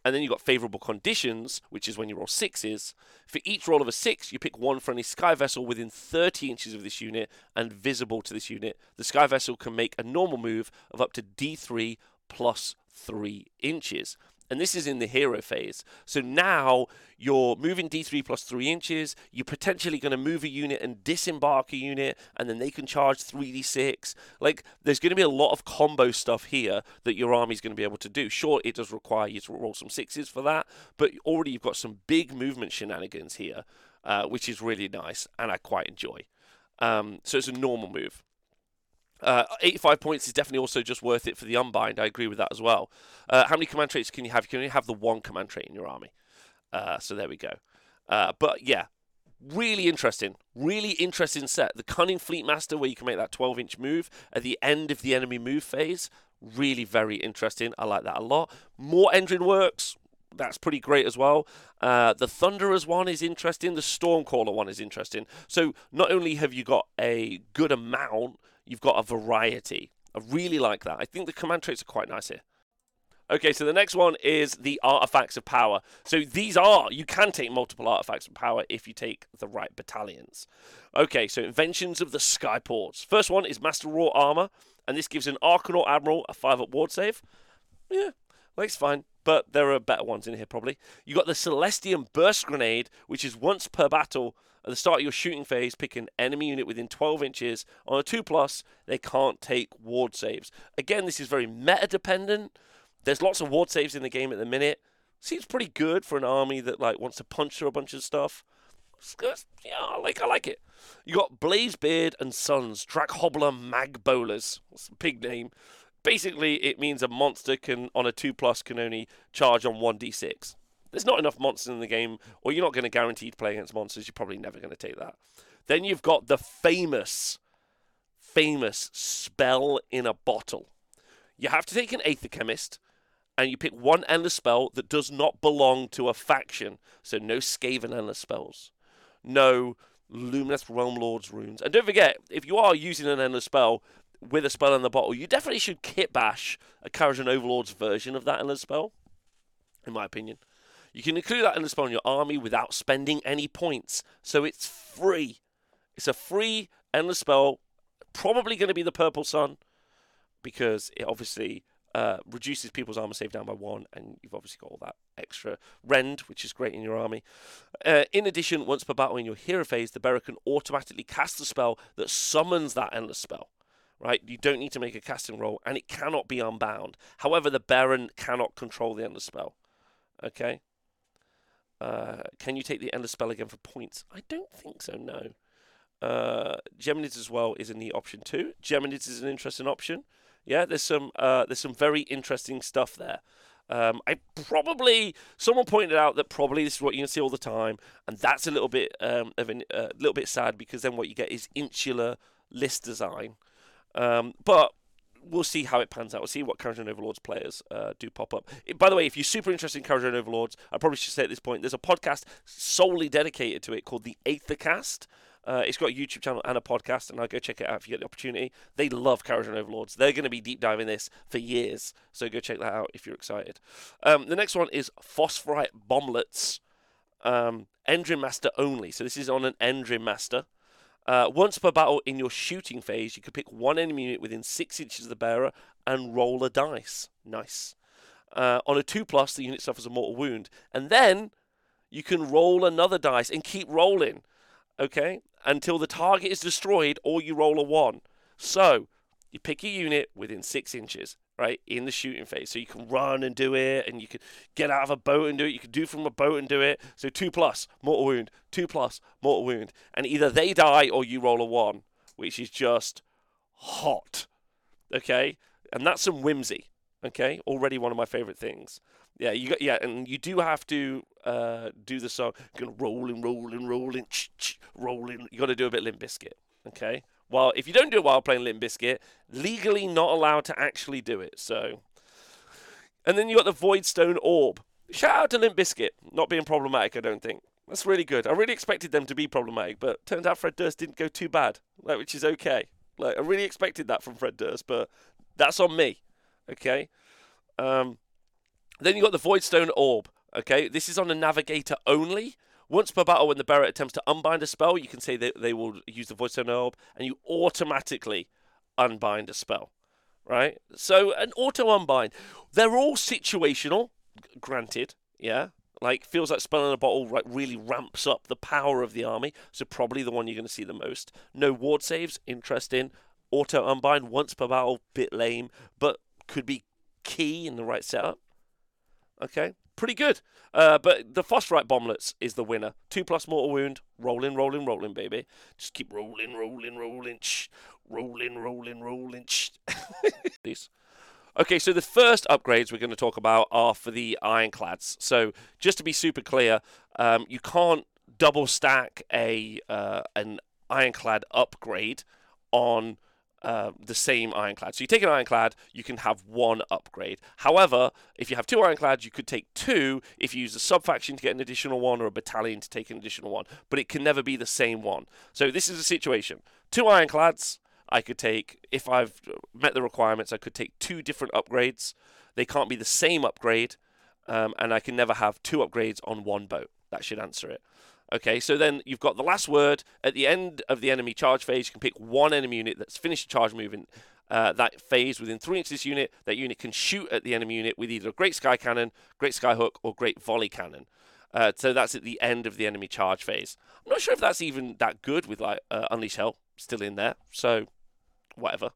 And then you've got favorable conditions, which is when you roll sixes. For each roll of a six, you pick one friendly sky vessel within 30 inches of this unit and visible to this unit. The sky vessel can make a normal move of up to D3 plus three inches. And this is in the hero phase. So now you're moving D3 plus three inches. You're potentially going to move a unit and disembark a unit, and then they can charge 3d6. Like, there's going to be a lot of combo stuff here that your army's going to be able to do. Sure, it does require you to roll some sixes for that, but already you've got some big movement shenanigans here, uh, which is really nice, and I quite enjoy. Um, so it's a normal move. Uh, 85 points is definitely also just worth it for the unbind. I agree with that as well. Uh, how many command traits can you have? You can only have the one command trait in your army. Uh, so there we go. Uh, but yeah, really interesting. Really interesting set. The Cunning Fleet Master, where you can make that 12 inch move at the end of the enemy move phase. Really very interesting. I like that a lot. More Endrin works. That's pretty great as well. Uh, the Thunderers one is interesting. The Stormcaller one is interesting. So not only have you got a good amount you've got a variety. I really like that. I think the command traits are quite nice here. Okay, so the next one is the artifacts of power. So these are, you can take multiple artifacts of power if you take the right battalions. Okay, so inventions of the Skyports. First one is Masterwrought Armor, and this gives an Arkanaut Admiral a 5 up ward save. Yeah, it's fine, but there are better ones in here probably. You got the Celestium Burst Grenade, which is once per battle at the start of your shooting phase, pick an enemy unit within 12 inches. On a 2 plus, they can't take ward saves. Again, this is very meta dependent. There's lots of ward saves in the game at the minute. Seems pretty good for an army that like wants to punch through a bunch of stuff. Yeah, I like I like it. You got Blaze Beard and Sons, Drakhobbler Magbolers. That's a big name. Basically, it means a monster can on a two plus can only charge on one d6. There's not enough monsters in the game, or you're not going to guarantee to play against monsters. You're probably never going to take that. Then you've got the famous, famous spell in a bottle. You have to take an Aether-Khemist, and you pick one endless spell that does not belong to a faction. So no Skaven endless spells, no Lumineth Realm-lord's runes. And don't forget, if you are using an endless spell with a spell in the bottle, you definitely should kit bash a Kharadron Overlord's version of that endless spell, in my opinion. You can include that the spell in your army without spending any points. So it's free. It's a free endless spell. Probably going to be the Purple Sun because it obviously uh, reduces people's armor save down by one, and you've obviously got all that extra rend, which is great in your army. Uh, in addition, once per battle in your hero phase, the bearer can automatically cast the spell that summons that endless spell. Right, you don't need to make a casting roll, and it cannot be unbound. However, the Baron cannot control the endless spell. Okay, uh, can you take the endless spell again for points? I don't think so. No. Uh, Geminids as well is a neat option too. Geminids is an interesting option. Yeah, there's some uh, there's some very interesting stuff there. Um, I probably someone pointed out that probably this is what you see all the time, and that's a little bit um, of a uh, little bit sad because then what you get is insular list design. Um, but we'll see how it pans out. We'll see what Kharadron Overlords players uh, do pop up. by the way, if you're super interested in Kharadron Overlords, I probably should say at this point, there's a podcast solely dedicated to it called the Aethercast. Uh, it's got a YouTube channel and a podcast, and I'll go check it out if you get the opportunity. They love Kharadron Overlords. They're going to be deep diving this for years, so go check that out if you're excited. Um, the next one is Phosphorite Bomblets, um, Endrin Master only. So this is on an Endrin Master. Uh, once per battle in your shooting phase, you can pick one enemy unit within six inches of the bearer and roll a dice. Nice. Uh, on a 2 plus, the unit suffers a mortal wound. And then you can roll another dice and keep rolling, okay, until the target is destroyed or you roll a 1. So you pick a unit within 6 inches, right, in the shooting phase. So you can run and do it, and you can get out of a boat and do it. You can do from a boat and do it. So 2 plus, mortal wound, 2 plus, mortal wound. And either they die or you roll a 1, which is just hot, okay? And that's some whimsy. Okay, already one of my favorite things. Yeah, you got yeah, and you do have to uh, do the song. You're gonna rolling, rolling, rolling, ch- ch- rolling. You got to do a bit Limp Bizkit, Okay. Well, if you don't do it while playing Limp Bizkit, legally not allowed to actually do it. So, and then you got the Voidstone Orb. Shout out to Limp Bizkit, not being problematic. I don't think that's really good. I really expected them to be problematic, but turns out Fred Durst didn't go too bad, like, which is okay. Like I really expected that from Fred Durst, but that's on me. Okay. Um, then you got the Voidstone Orb. Okay, this is on the Navigator only. Once per battle, when the bearer attempts to unbind a spell, you can say that they will use the Voidstone Orb, and you automatically unbind a spell. Right? So an auto unbind. They're all situational, granted. Yeah. Like feels like spell in a bottle like really ramps up the power of the army. So probably the one you're going to see the most. No ward saves, interesting. Auto unbind once per battle, bit lame, but could be key in the right setup. Okay, pretty good. Uh, but the Phosphorite Bomblets is the winner. Two plus mortal wound, rolling, rolling, rolling, baby. Just keep rolling, rolling, rolling, shh, rolling, rolling, rolling. Shh. These. Okay, so the first upgrades we're going to talk about are for the ironclads. So just to be super clear, um, you can't double stack a uh, an ironclad upgrade on uh, the same ironclad. So you take an ironclad, you can have one upgrade. However, if you have two ironclads, you could take two if you use a sub faction to get an additional one or a battalion to take an additional one. But it can never be the same one. So this is a situation: two ironclads. I could take if I've met the requirements. I could take two different upgrades. They can't be the same upgrade, um, and I can never have two upgrades on one boat. That should answer it. Okay, so then you've got the last word at the end of the enemy charge phase. You can pick one enemy unit that's finished the charge move in uh, that phase within three inches of this unit. That unit can shoot at the enemy unit with either a Great Sky Cannon, Great Sky Hook, or Great Volley Cannon. Uh, so that's at the end of the enemy charge phase. I'm not sure if that's even that good with like uh, Unleash Hell still in there. So whatever.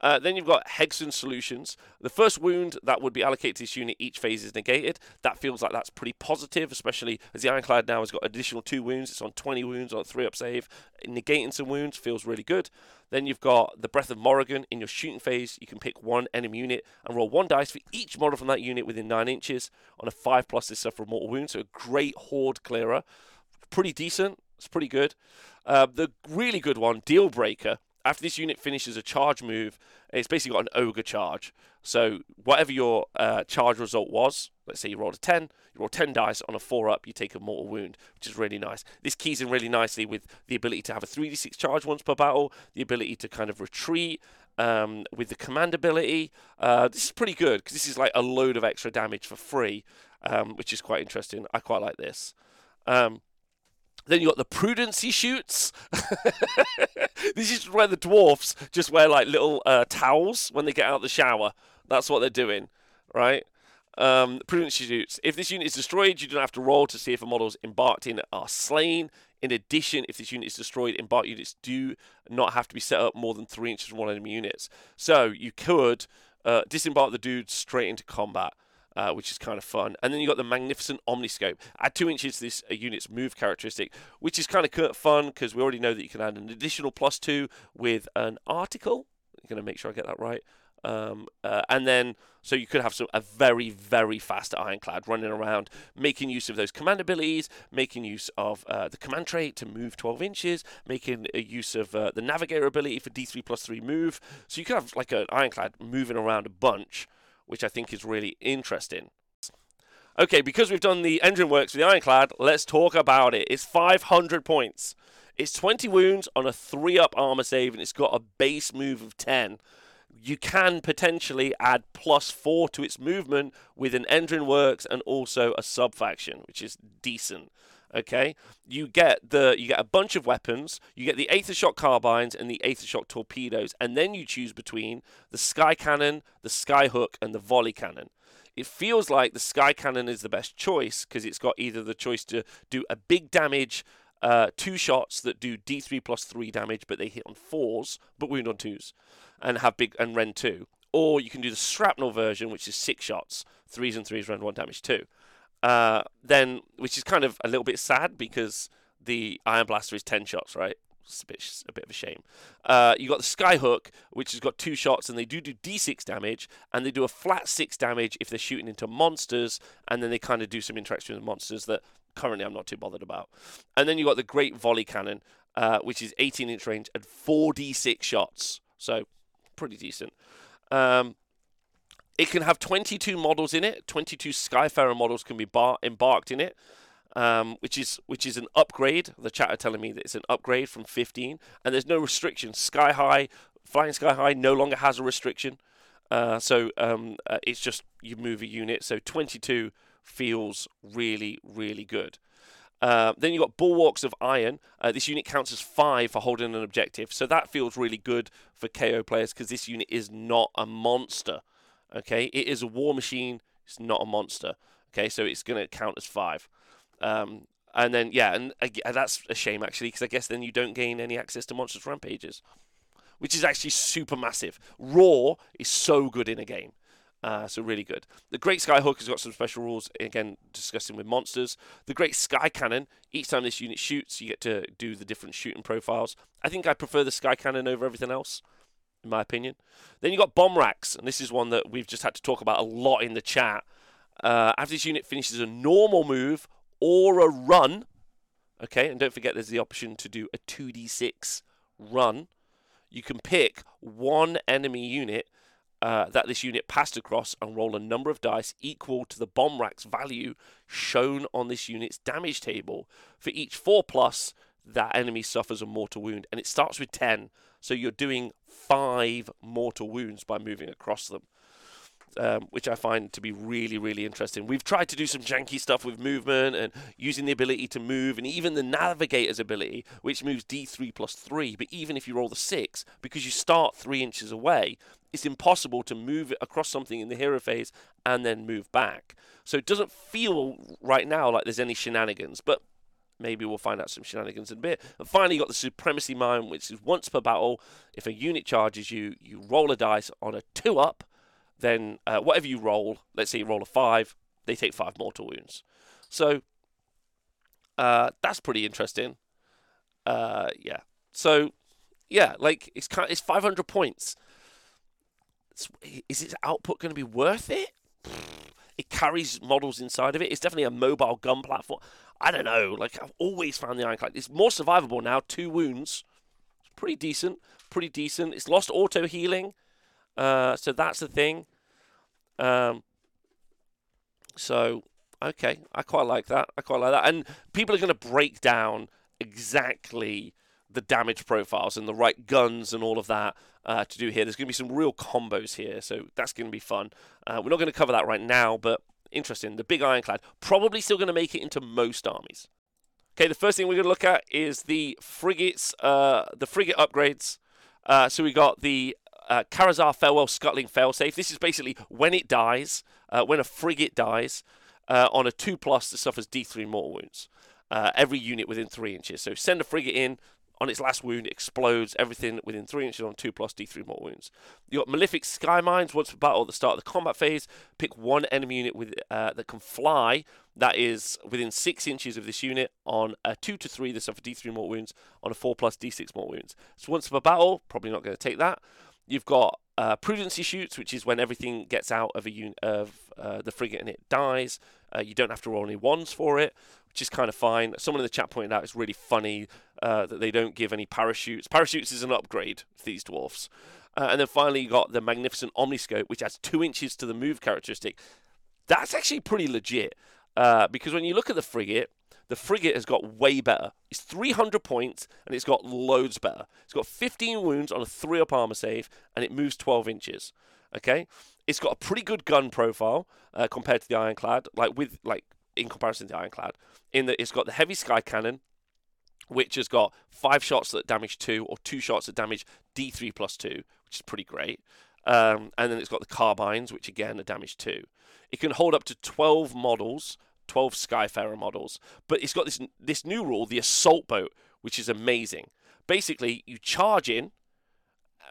Uh, then you've got Hegsson Solutions. The first wound that would be allocated to this unit, each phase is negated. That feels like that's pretty positive, especially as the Ironclad now has got additional two wounds. It's on 20 wounds on a three up save. Negating some wounds feels really good. Then you've got the Breath of Morgrim. In your shooting phase, you can pick one enemy unit and roll one dice for each model from that unit within 9 inches. On a 5 plus, they suffer a mortal wound, so a great horde clearer. Pretty decent. It's pretty good. Uh, the really good one, Deal Breaker, after this unit finishes a charge move, it's basically got an ogre charge. So whatever your uh, charge result was, let's say you rolled a 10, you roll 10 dice on a 4 up, you take a mortal wound, which is really nice. This keys in really nicely with the ability to have a 3d6 charge once per battle, the ability to kind of retreat, um, with the command ability. Uh, this is pretty good because this is like a load of extra damage for free, um, which is quite interesting. I quite like this. Um, then you got the prudency chutes. this is where the dwarfs just wear like little uh, towels when they get out of the shower. That's what they're doing, right? Um, prudency chutes. If this unit is destroyed, you don't have to roll to see if the models embarked in are slain. In addition, if this unit is destroyed, embarked units do not have to be set up more than three inches from one enemy units. So you could uh, disembark the dude straight into combat uh, which is kind of fun. And then you got the magnificent Omniscope. Add two inches to this uh, unit's move characteristic, which is kind of fun because we already know that you can add an additional plus two with an article. I'm going to make sure I get that right. Um, uh, and then, so you could have some, a very, very fast ironclad running around, making use of those command abilities, making use of uh, the command trait to move 12 inches, making a use of uh, the navigator ability for D3 plus 3 move. So you could have like an ironclad moving around a bunch which I think is really interesting. Okay, because we've done the Endrin works for the Ironclad, let's talk about it. It's 500 points. It's 20 wounds on a 3 up armor save, and it's got a base move of 10. You can potentially add plus 4 to its movement with an engine works and also a sub faction, which is decent okay you get the you get a bunch of weapons you get the Aethershock carbines and the Aethershock torpedoes and then you choose between the sky cannon the sky hook and the volley cannon It feels like the Sky Cannon is the best choice because it's got either the choice to do a big damage, uh, two shots that do D3 plus three damage, but they hit on fours, but wound on twos, and have big and Rend two. Or you can do the shrapnel version, which is six shots, threes and threes, Rend one damage two. Uh, then, which is kind of a little bit sad because the Iron Blaster is ten shots, right? It's a bit, a bit of a shame. Uh, you got the Skyhook, which has got two shots, and they do do d6 damage, and they do a flat six damage if they're shooting into monsters, and then they kind of do some interaction with monsters that currently I'm not too bothered about. And then you got the Great Volley Cannon, uh, which is 18 inch range and 4d6 shots, so pretty decent. Um, it can have 22 models in it. 22 Skyfarer models can be bar- embarked in it um, which is which is an upgrade. The chat are telling me that it's an upgrade from 15, and there's no restriction. Sky High, Flying Sky High, no longer has a restriction. Uh, so um, uh, it's just you move a unit. So 22 feels really really good. Uh, then you've got Bulwarks of Iron. Uh, this unit counts as five for holding an objective, so that feels really good for KO players because this unit is not a monster. Okay, it is a war machine. It's not a monster. Okay, so it's going to count as five. Um, and then yeah, and uh, that's a shame actually because I guess then you don't gain any access to monsters rampages, which is actually super massive. Raw is so good in a game. Uh, so really good. The Great Skyhook has got some special rules, again, discussing with monsters. The Great Sky Cannon, each time this unit shoots, you get to do the different shooting profiles. I think I prefer the Sky Cannon over everything else, in my opinion. Then you got Bomb Racks, and this is one that we've just had to talk about a lot in the chat. Uh, after this unit finishes a normal move or a run. Okay, and don't forget there's the option to do a 2d6 run. You can pick one enemy unit uh, that this unit passed across and roll a number of dice equal to the bomb rack's value shown on this unit's damage table. For each 4 plus, that enemy suffers a mortal wound, and it starts with 10. So you're doing 5 mortal wounds by moving across them um, which I find to be really, really interesting. We've tried to do some janky stuff with movement and using the ability to move, and even the navigator's ability, which moves D3 plus 3. But even if you roll the 6, because you start 3 inches away, it's impossible to move across something in the hero phase and then move back. So it doesn't feel right now like there's any shenanigans, but maybe we'll find out some shenanigans in a bit. And finally, you got the Supremacy Mine, which is once per battle. If a unit charges you, you roll a dice on a 2 up then uh, whatever you roll, let's say you roll a five, they take five mortal wounds. So uh, that's pretty interesting. Uh, yeah. So yeah, like it's kind of, it's 500 points. It's, is its output going to be worth it? It carries models inside of it. It's definitely a mobile gun platform. I don't know. Like I've always found the Ironclad. It's more survivable now. Two wounds. It's pretty decent. Pretty decent. It's lost auto healing. Uh, so that's the thing. Um, so okay, I quite like that. I quite like that. And people are going to break down exactly the damage profiles and the right guns and all of that uh, to do here. There's going to be some real combos here, so that's going to be fun. Uh, we're not going to cover that right now, but interesting. The big ironclad probably still going to make it into most armies. Okay, the first thing we're going to look at is the frigates, uh, the frigate upgrades. Uh, so we got the uh, Karazar Farewell Scuttling Failsafe. This is basically when it dies, uh, when a frigate dies, uh, on a 2 plus that suffers D3 mortal wounds. Every unit within 3 inches. So send a frigate in, on its last wound, explodes everything within 3 inches on 2 plus D3 mortal wounds. you got Malefic Sky Mines, once per battle at the start of the combat phase. Pick one enemy unit with uh, that can fly, that is within 6 inches of this unit, on a 2 to 3 that suffer D3 mortal wounds, on a 4 plus D6 mortal wounds. So once per battle, probably not going to take that. You've got uh, prudency chutes, which is when everything gets out of a un- of uh, the frigate and it dies. Uh, you don't have to roll any ones for it, which is kind of fine. Someone in the chat pointed out it's really funny uh, that they don't give any parachutes. Parachutes is an upgrade for these dwarfs. Uh, and then finally, you got the magnificent omniscope, which adds two inches to the move characteristic. That's actually pretty legit uh, because when you look at the frigate, the frigate has got way better. It's 300 points and it's got loads better. It's got 15 wounds on a 3 up armor save and it moves 12 inches. Okay? It's got a pretty good gun profile uh, compared to the Ironclad, like with like in comparison to the Ironclad, in that it's got the heavy sky cannon, which has got five shots that damage two or two shots that damage D3 plus two, which is pretty great. Um, and then it's got the carbines, which again are damage two. It can hold up to 12 models, 12 Skyfarer models, but it's got this this new rule, the assault boat, which is amazing. Basically, you charge in,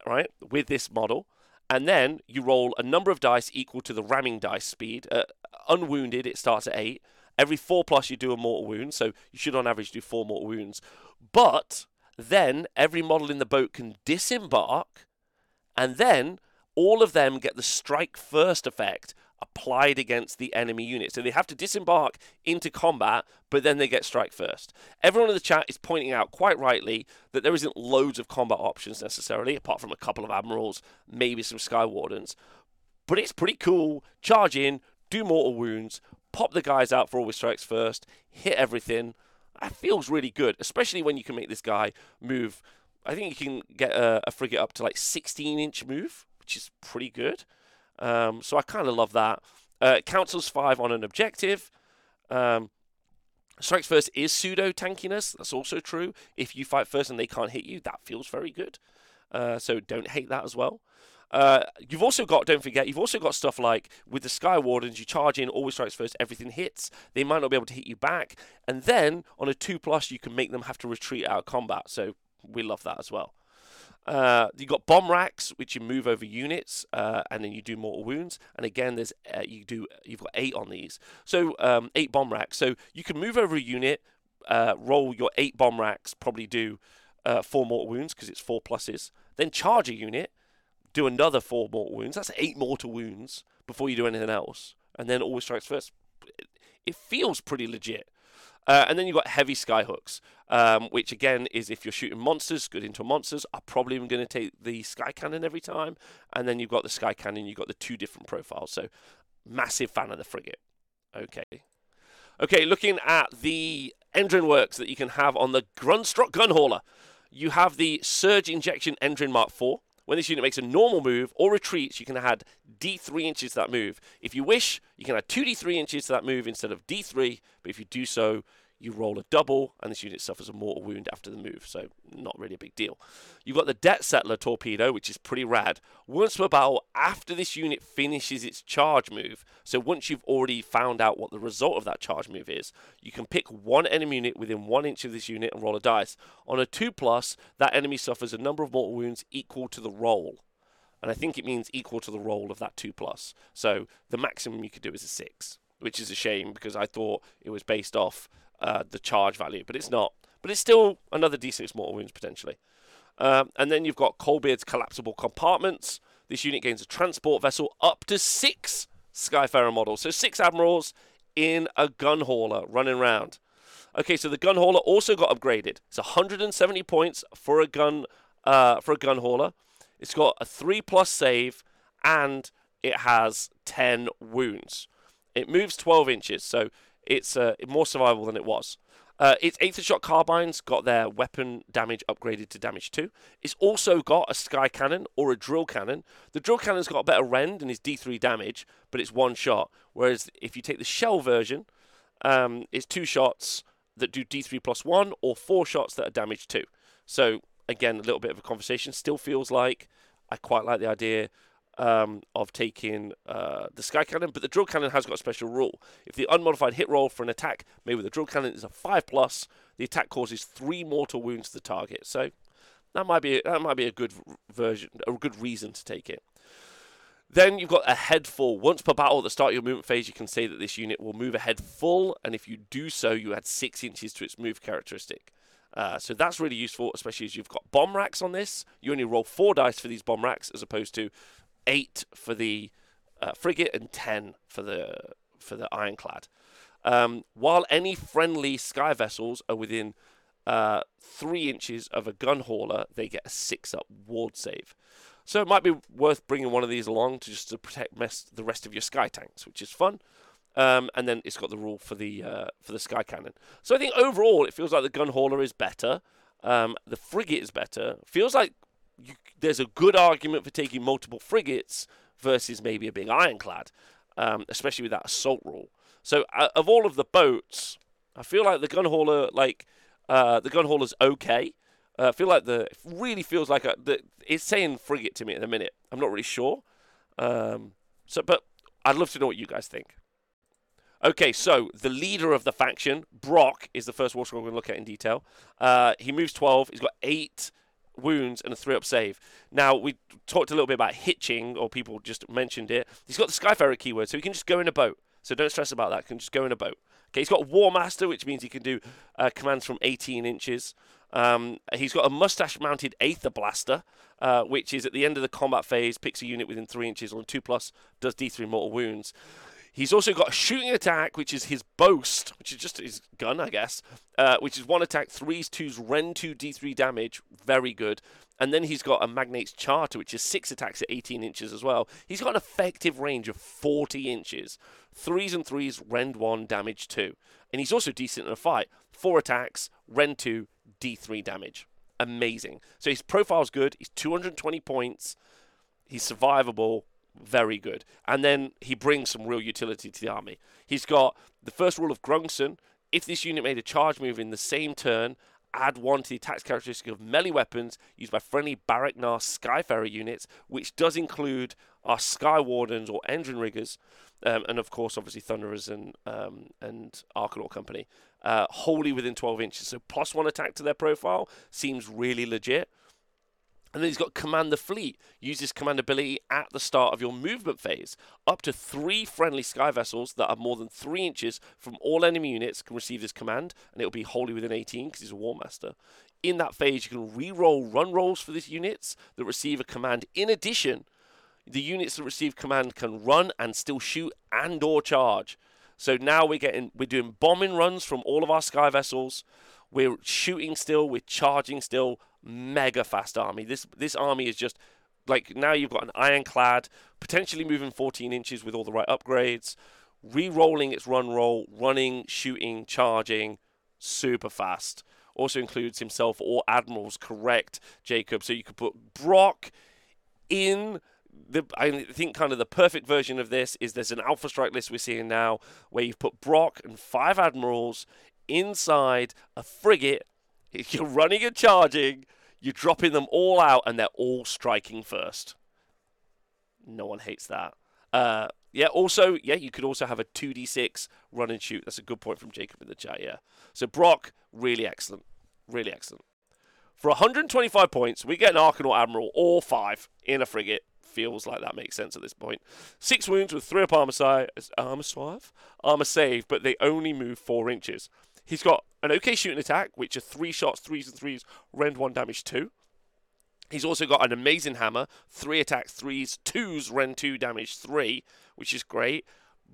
right, with this model, and then you roll a number of dice equal to the ramming dice speed. Uh, unwounded, it starts at eight. Every four plus, you do a mortal wound, so you should on average do four mortal wounds. But then every model in the boat can disembark, and then all of them get the strike first effect applied against the enemy unit. So they have to disembark into combat, but then they get strike first. Everyone in the chat is pointing out quite rightly that there isn't loads of combat options necessarily, apart from a couple of admirals, maybe some sky wardens. But it's pretty cool. Charge in, do mortal wounds, pop the guys out for always strikes first, hit everything. That feels really good, especially when you can make this guy move. I think you can get a, a frigate up to like 16 inch move, which is pretty good. Um, so I kind of love that. Uh, councils five on an objective. Um, strikes first is pseudo tankiness. That's also true. If you fight first and they can't hit you, that feels very good. Uh, so don't hate that as well. Uh, you've also got, don't forget, you've also got stuff like with the Sky Wardens, you charge in, always strikes first, everything hits. They might not be able to hit you back. And then on a 2 plus, you can make them have to retreat out of combat. So we love that as well. Uh, you got bomb racks, which you move over units, uh, and then you do mortal wounds. And again, there's uh, you do you've got eight on these, so um, eight bomb racks. So you can move over a unit, uh, roll your eight bomb racks, probably do uh, four mortal wounds because it's four pluses. Then charge a unit, do another four mortal wounds. That's eight mortal wounds before you do anything else, and then always strikes first. It feels pretty legit. Uh, and then you've got heavy skyhooks, um, which again is if you're shooting monsters, good into monsters. I'm probably going to take the sky cannon every time. And then you've got the sky cannon, you've got the two different profiles. So, massive fan of the frigate. Okay. Okay, looking at the Endrin works that you can have on the Grundstok gun hauler. You have the Surge Injection Endrin Mark IV. When this unit makes a normal move or retreats, you can add D3 inches to that move. If you wish, you can add 2D3 inches to that move instead of D3, but if you do so, you roll a double, and this unit suffers a mortal wound after the move, so not really a big deal. You've got the Debt Settler torpedo, which is pretty rad. Once per battle, after this unit finishes its charge move, so once you've already found out what the result of that charge move is, you can pick one enemy unit within one inch of this unit and roll a dice. On a 2 plus, that enemy suffers a number of mortal wounds equal to the roll. And I think it means equal to the roll of that 2 plus. So the maximum you could do is a 6, which is a shame because I thought it was based off uh, the charge value, but it's not. But it's still another d6 mortal wounds potentially. Um, and then you've got Coalbeard's collapsible compartments. This unit gains a transport vessel up to six Skyfarer models. So six admirals in a gun hauler running around. Okay, so the gun hauler also got upgraded. It's 170 points for a gun uh, for a gun hauler. It's got a three plus save and it has 10 wounds. It moves 12 inches, so it's uh, more survivable than it was. Uh, its Aethershot carbines got their weapon damage upgraded to damage 2. It's also got a sky cannon or a drill cannon. The drill cannon's got a better rend and is D3 damage, but it's one shot. Whereas if you take the shell version, um, it's two shots that do D3 plus 1 or four shots that are damage 2. So, again, a little bit of a conversation. Still feels like I quite like the idea um, of taking uh, the Sky Cannon, but the Drill Cannon has got a special rule. If the unmodified hit roll for an attack made with the Drill Cannon is a 5 plus, the attack causes 3 mortal wounds to the target. So that might be that might be a good version, a good reason to take it. Then you've got a head full. Once per battle at the start of your movement phase, you can say that this unit will move ahead full, and if you do so, you add 6 inches to its move characteristic. Uh, so that's really useful, especially as you've got bomb racks on this. You only roll four dice for these bomb racks, as opposed to eight for the uh, frigate and ten for the for the ironclad. Um, while any friendly sky vessels are within uh, three inches of a gun hauler, they get a six up ward save. So it might be worth bringing one of these along to just to protect the rest of your sky tanks, which is fun. Um, and then it's got the rule for the uh, for the sky cannon. So I think overall it feels like the gun hauler is better. Um, the frigate is better. Feels like you, there's a good argument for taking multiple frigates versus maybe a big ironclad, um, especially with that assault rule. So uh, of all of the boats, I feel like the gun hauler, like uh, the gun hauler's okay. Uh, I feel like the it really feels like a, the, it's saying frigate to me at the minute. I'm not really sure. Um, so, but I'd love to know what you guys think. Okay, so the leader of the faction, Brokk, is the first war we're going to look at in detail. Uh, he moves 12. He's got eight wounds and a three up save. Now, we talked a little bit about hitching, or people just mentioned it. He's got the Skyfarer keyword, so he can just go in a boat. So don't stress about that. He can just go in a boat. Okay, he's got War Master, which means he can do uh, commands from 18 inches. Um, he's got a mustache mounted Aether Blaster, uh, which is at the end of the combat phase, picks a unit within 3 inches on 2 plus, does D3 mortal wounds. He's also got a shooting attack, which is his boast, which is just his gun, I guess, uh, which is one attack, threes, twos, Rend 2, D3 damage. Very good. And then he's got a Magnate's Charter, which is six attacks at 18 inches as well. He's got an effective range of 40 inches. Threes and threes, Rend 1, damage 2. And he's also decent in a fight. Four attacks, Rend 2, D3 damage. Amazing. So his profile's good. He's 220 points. He's survivable very good. And then he brings some real utility to the army. He's got the first rule of Grungsson. If this unit made a charge move in the same turn, add one to the attack characteristic of melee weapons used by friendly Barak-Nar Skyfarer units, which does include our Sky Wardens or Endrinriggers, um, and of course, obviously Thunderers and um, and Arkanaut Company, uh, wholly within 12 inches. So plus one attack to their profile seems really legit. And then he's got Command the Fleet. Use this command ability at the start of your movement phase. Up to three friendly sky vessels that are more than three inches from all enemy units can receive this command, and it'll be wholly within 18 because he's a War Master. In that phase, you can re-roll run rolls for these units that receive a command. In addition, the units that receive command can run and still shoot and or charge. So now we're getting we're doing bombing runs from all of our sky vessels. We're shooting still, we're charging still, mega fast army. This this army is just like now you've got an ironclad, potentially moving 14 inches with all the right upgrades, re-rolling its run roll, running, shooting, charging, super fast. Also includes himself or admirals, correct, Jacob? So you could put Brokk in the I think kind of the perfect version of this is there's an Alpha Strike list we're seeing now where you've put Brokk and five admirals inside a frigate. You're running and charging. You're dropping them all out, and they're all striking first. No one hates that. Uh, yeah. Also, yeah, you could also have a two d six run and shoot. That's a good point from Jacob in the chat. Yeah. So Brokk, really excellent, really excellent. For 125 points, we get an Arkanaut Admiral or five in a frigate feels like that makes sense at this point. Six wounds with three up armor save, armor save, armor save, but they only move four inches. He's got an okay shooting attack, which are three shots, threes and threes, rend one damage two. He's also got an amazing hammer, three attacks, threes, twos, rend two damage three, which is great.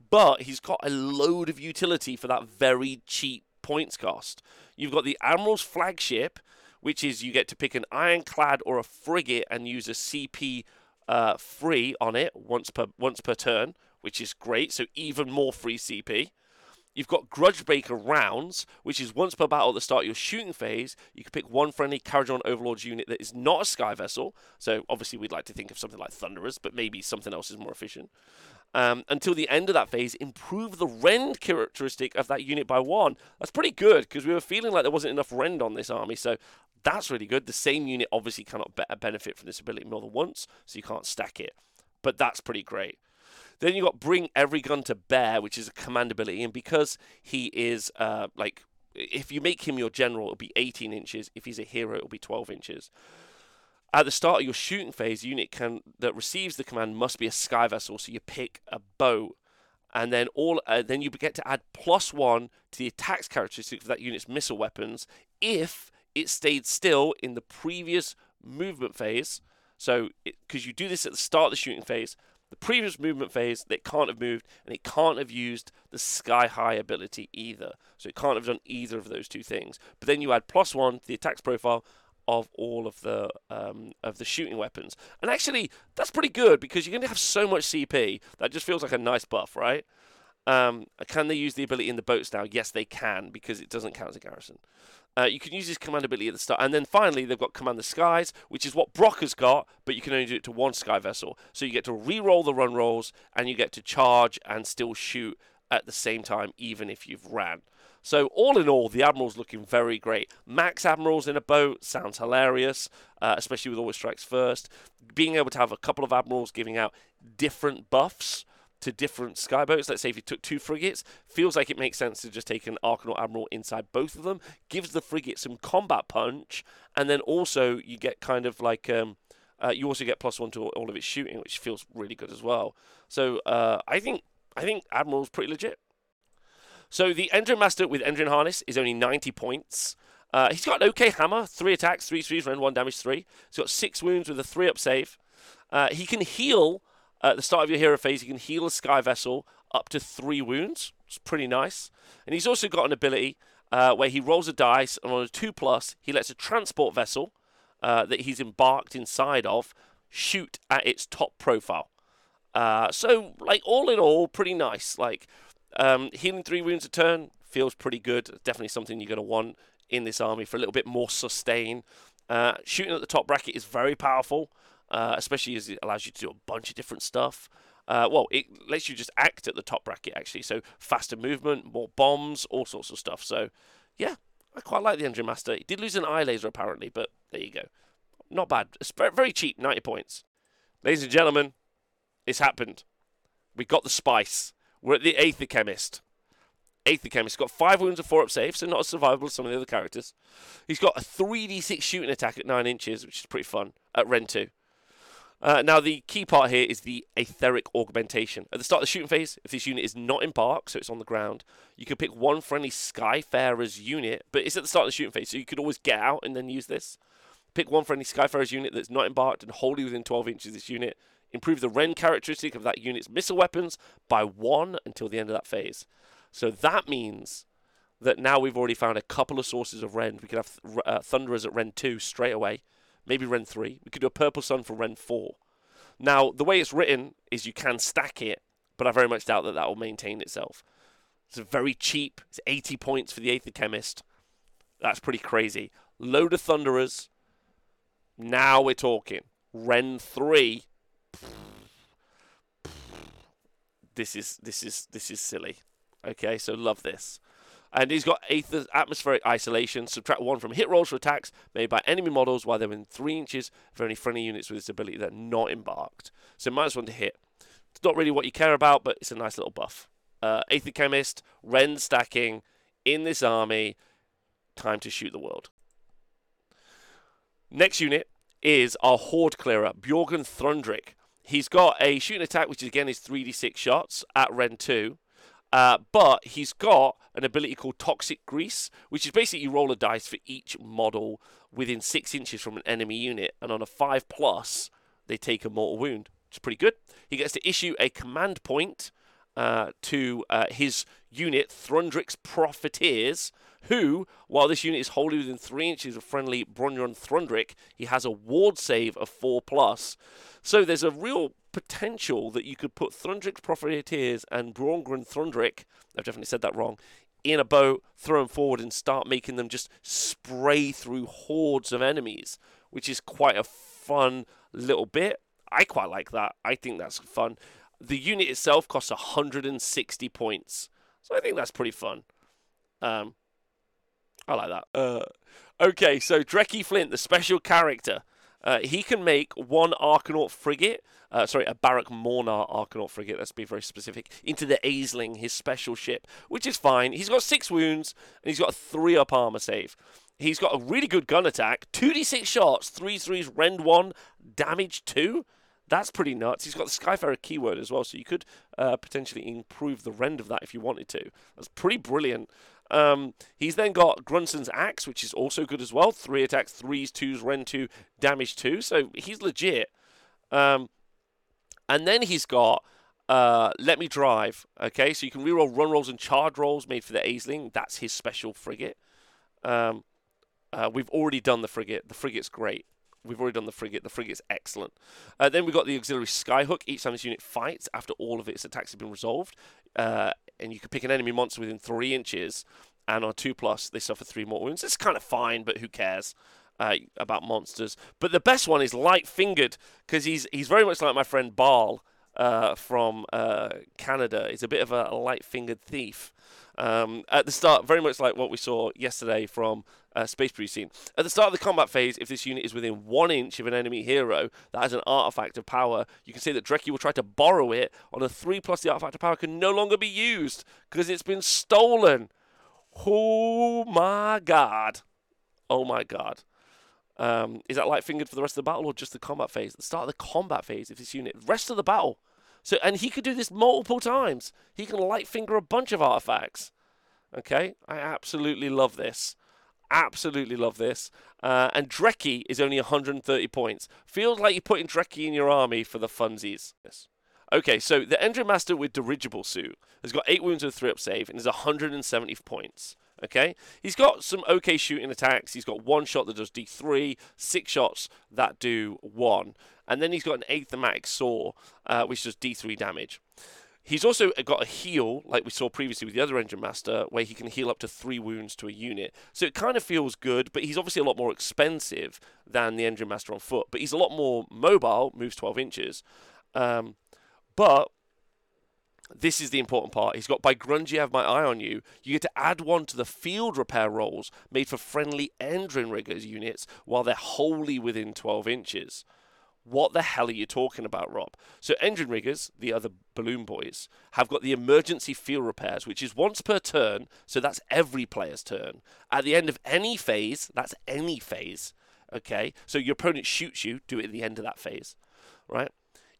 But he's got a load of utility for that very cheap points cost. You've got the Admiral's flagship, which is you get to pick an ironclad or a frigate and use a CP uh, free on it once per once per turn, which is great. So even more free CP. You've got Grudgebreaker rounds, which is once per battle at the start of your shooting phase. You can pick one friendly Kharadron Overlord's unit that is not a sky vessel. So obviously we'd like to think of something like Thunderers, but maybe something else is more efficient. Um, until the end of that phase, improve the rend characteristic of that unit by one. That's pretty good because we were feeling like there wasn't enough rend on this army. So that's really good. The same unit obviously cannot be- benefit from this ability more than once, so you can't stack it. But that's pretty great. Then you got bring every gun to bear, which is a command ability, and because he is uh, like, if you make him your general, it'll be 18 inches. If he's a hero, it'll be 12 inches. At the start of your shooting phase, unit can that receives the command must be a sky vessel. So you pick a boat, and then all uh, then you get to add plus one to the attacks characteristic of that unit's missile weapons if it stayed still in the previous movement phase. So, because you do this at the start of the shooting phase, the previous movement phase, it can't have moved, and it can't have used the sky high ability either. So it can't have done either of those two things. But then you add plus one to the attacks profile of all of the um, of the shooting weapons, and actually that's pretty good because you're going to have so much CP that just feels like a nice buff, right? Um, can they use the ability in the boats now? Yes, they can because it doesn't count as a garrison. Uh, you can use this command ability at the start, and then finally they've got command the skies, which is what Brokk has got, but you can only do it to one sky vessel. So you get to re-roll the run rolls, and you get to charge and still shoot at the same time, even if you've ran. So all in all, the Admiral's looking very great. Max Admirals in a boat sounds hilarious, uh, especially with Always Strikes First. Being able to have a couple of Admirals giving out different buffs to different skyboats. Let's say if you took two frigates, feels like it makes sense to just take an Arkanaut Admiral inside both of them. Gives the frigate some combat punch, and then also you get kind of like um, uh, you also get plus one to all of its shooting, which feels really good as well. So uh, I think I think Admiral's pretty legit. So the Endrin Master with Endrin Harness is only 90 points. Uh, he's got an okay hammer, three attacks, three threes, rend one, damage three. He's got six wounds with a three up save. Uh, he can heal at the start of your hero phase, you can heal a sky vessel up to three wounds. It's pretty nice. And he's also got an ability uh, where he rolls a dice, and on a two plus, he lets a transport vessel uh, that he's embarked inside of shoot at its top profile. Uh, so, like all in all, pretty nice. Like um, healing three wounds a turn feels pretty good. Definitely something you're going to want in this army for a little bit more sustain. Uh, shooting at the top bracket is very powerful uh, especially as it allows you to do a bunch of different stuff. Uh, well, it lets you just act at the top bracket actually, so faster movement, more bombs, all sorts of stuff. So, yeah, I quite like the Endrin Master. He did lose an eye laser apparently, but there you go. Not bad. It's very cheap, 90 points. Ladies and gentlemen, it's happened. We got the spice. We're at the Aether-Khemist. Aether Chemist got five wounds and four up save, so not as survivable as some of the other characters. He's got a 3d6 shooting attack at 9 inches, which is pretty fun, at Rend 2. Uh, now, the key part here is the Aetheric augmentation. At the start of the shooting phase, if this unit is not embarked, so it's on the ground, you can pick one friendly Skyfarer's unit, but it's at the start of the shooting phase, so you could always get out and then use this. Pick one friendly Skyfarer's unit that's not embarked and wholly within 12 inches of this unit. Improve the Rend characteristic of that unit's missile weapons by one until the end of that phase. So that means that now we've already found a couple of sources of Rend. We could have uh, Thunderers at Rend 2 straight away maybe Rend 3. We could do a Purple Sun for Rend 4. Now, the way it's written is you can stack it, but I very much doubt that that will maintain itself. It's very cheap. It's 80 points for the Aether-Khemist. That's pretty crazy. Load of Thunderers. Now we're talking. Rend 3. This is this is this is silly. Okay, so love this. And he's got Aether atmospheric isolation. Subtract one from hit rolls for attacks made by enemy models while they're within three inches of any friendly units with this ability that are not embarked. So minus one to hit. It's not really what you care about, but it's a nice little buff. Uh, Aether-Khemist, Rend stacking in this army. Time to shoot the world. Next unit is our Horde Clearer, Bjorgen Thrundrik. He's got a shooting attack, which again is 3d6 shots at Rend 2. Uh, but he's got an ability called Toxic Grease, which is basically you roll a dice for each model within six inches from an enemy unit, and on a five plus, they take a mortal wound, is pretty good. He gets to issue a command point uh, to uh, his unit, Thrundrik's Profiteers, who, while this unit is wholly within three inches of friendly Bronyon Thrundrik, he has a ward save of four plus. So there's a real potential that you could put Thrundrik's Profiteers and Brongren Thrundrik, I've definitely said that wrong, in a boat, throw them forward, and start making them just spray through hordes of enemies, which is quite a fun little bit. I quite like that. I think that's fun. The unit itself costs 160 points, so I think that's pretty fun. Um, I like that. Uh, okay, so Drekki Flynt, the special character. Uh, he can make one Arkanaut frigate, uh, sorry, a Barak Mornar Arkanaut frigate, let's be very specific, into the Aisling, his special ship, which is fine. He's got six wounds, and he's got a three up armor save. He's got a really good gun attack, 2d6 shots, 3 threes, rend 1, damage 2. That's pretty nuts. He's got the Skyfarer keyword as well, so you could uh, potentially improve the rend of that if you wanted to. That's pretty brilliant. Um, he's then got Grunson's Axe, which is also good as well. Three attacks, threes, twos, rend two, damage two. So he's legit. Um, and then he's got uh, Let Me Drive. Okay, so you can reroll run rolls and charge rolls made for the Aisling. That's his special frigate. Um, uh, we've already done the frigate. The frigate's great. We've already done the frigate. The frigate's excellent. Uh, then we've got the auxiliary skyhook. Each time this unit fights, after all of its attacks have been resolved, uh, and you can pick an enemy monster within three inches, and on two plus they suffer three more wounds. It's kind of fine, but who cares? Uh, about monsters, but the best one is light fingered because he's he's very much like my friend Baal uh, from uh, Canada. He's a bit of a, a light fingered thief. Um, at the start, very much like what we saw yesterday from uh, Space Breeze. At the start of the combat phase, if this unit is within one inch of an enemy hero that has an artifact of power, you can see that Drekki will try to borrow it on a 3 plus the artifact of power can no longer be used because it's been stolen. Oh my god. Oh my god. Um, is that light fingered for the rest of the battle or just the combat phase? At the start of the combat phase, if this unit, rest of the battle. So, and he could do this multiple times. He can light finger a bunch of artifacts. Okay, I absolutely love this. Absolutely love this. Uh, and Drekki is only 130 points. Feels like you're putting Drekki in your army for the funsies. Yes. Okay, so the Endrin Master with Dirigible Suit has got 8 wounds with 3 up save and is 170 points. Okay, he's got some okay shooting attacks. He's got one shot that does D3, six shots that do one, and then he's got an aethermatic saw, uh, which does D3 damage. He's also got a heal, like we saw previously with the other Endrin Master, where he can heal up to three wounds to a unit. So it kind of feels good, but he's obviously a lot more expensive than the Endrin Master on foot. But he's a lot more mobile, moves 12 inches. Um, but this is the important part. He's got by Grungni have my eye on you. You get to add one to the field repair rolls made for friendly Endrinriggers units while they're wholly within 12 inches. What the hell are you talking about, Rob? So, Endrinriggers, the other balloon boys, have got the emergency field repairs, which is once per turn, so that's every player's turn. At the end of any phase, that's any phase, okay? So, your opponent shoots you, do it at the end of that phase, right?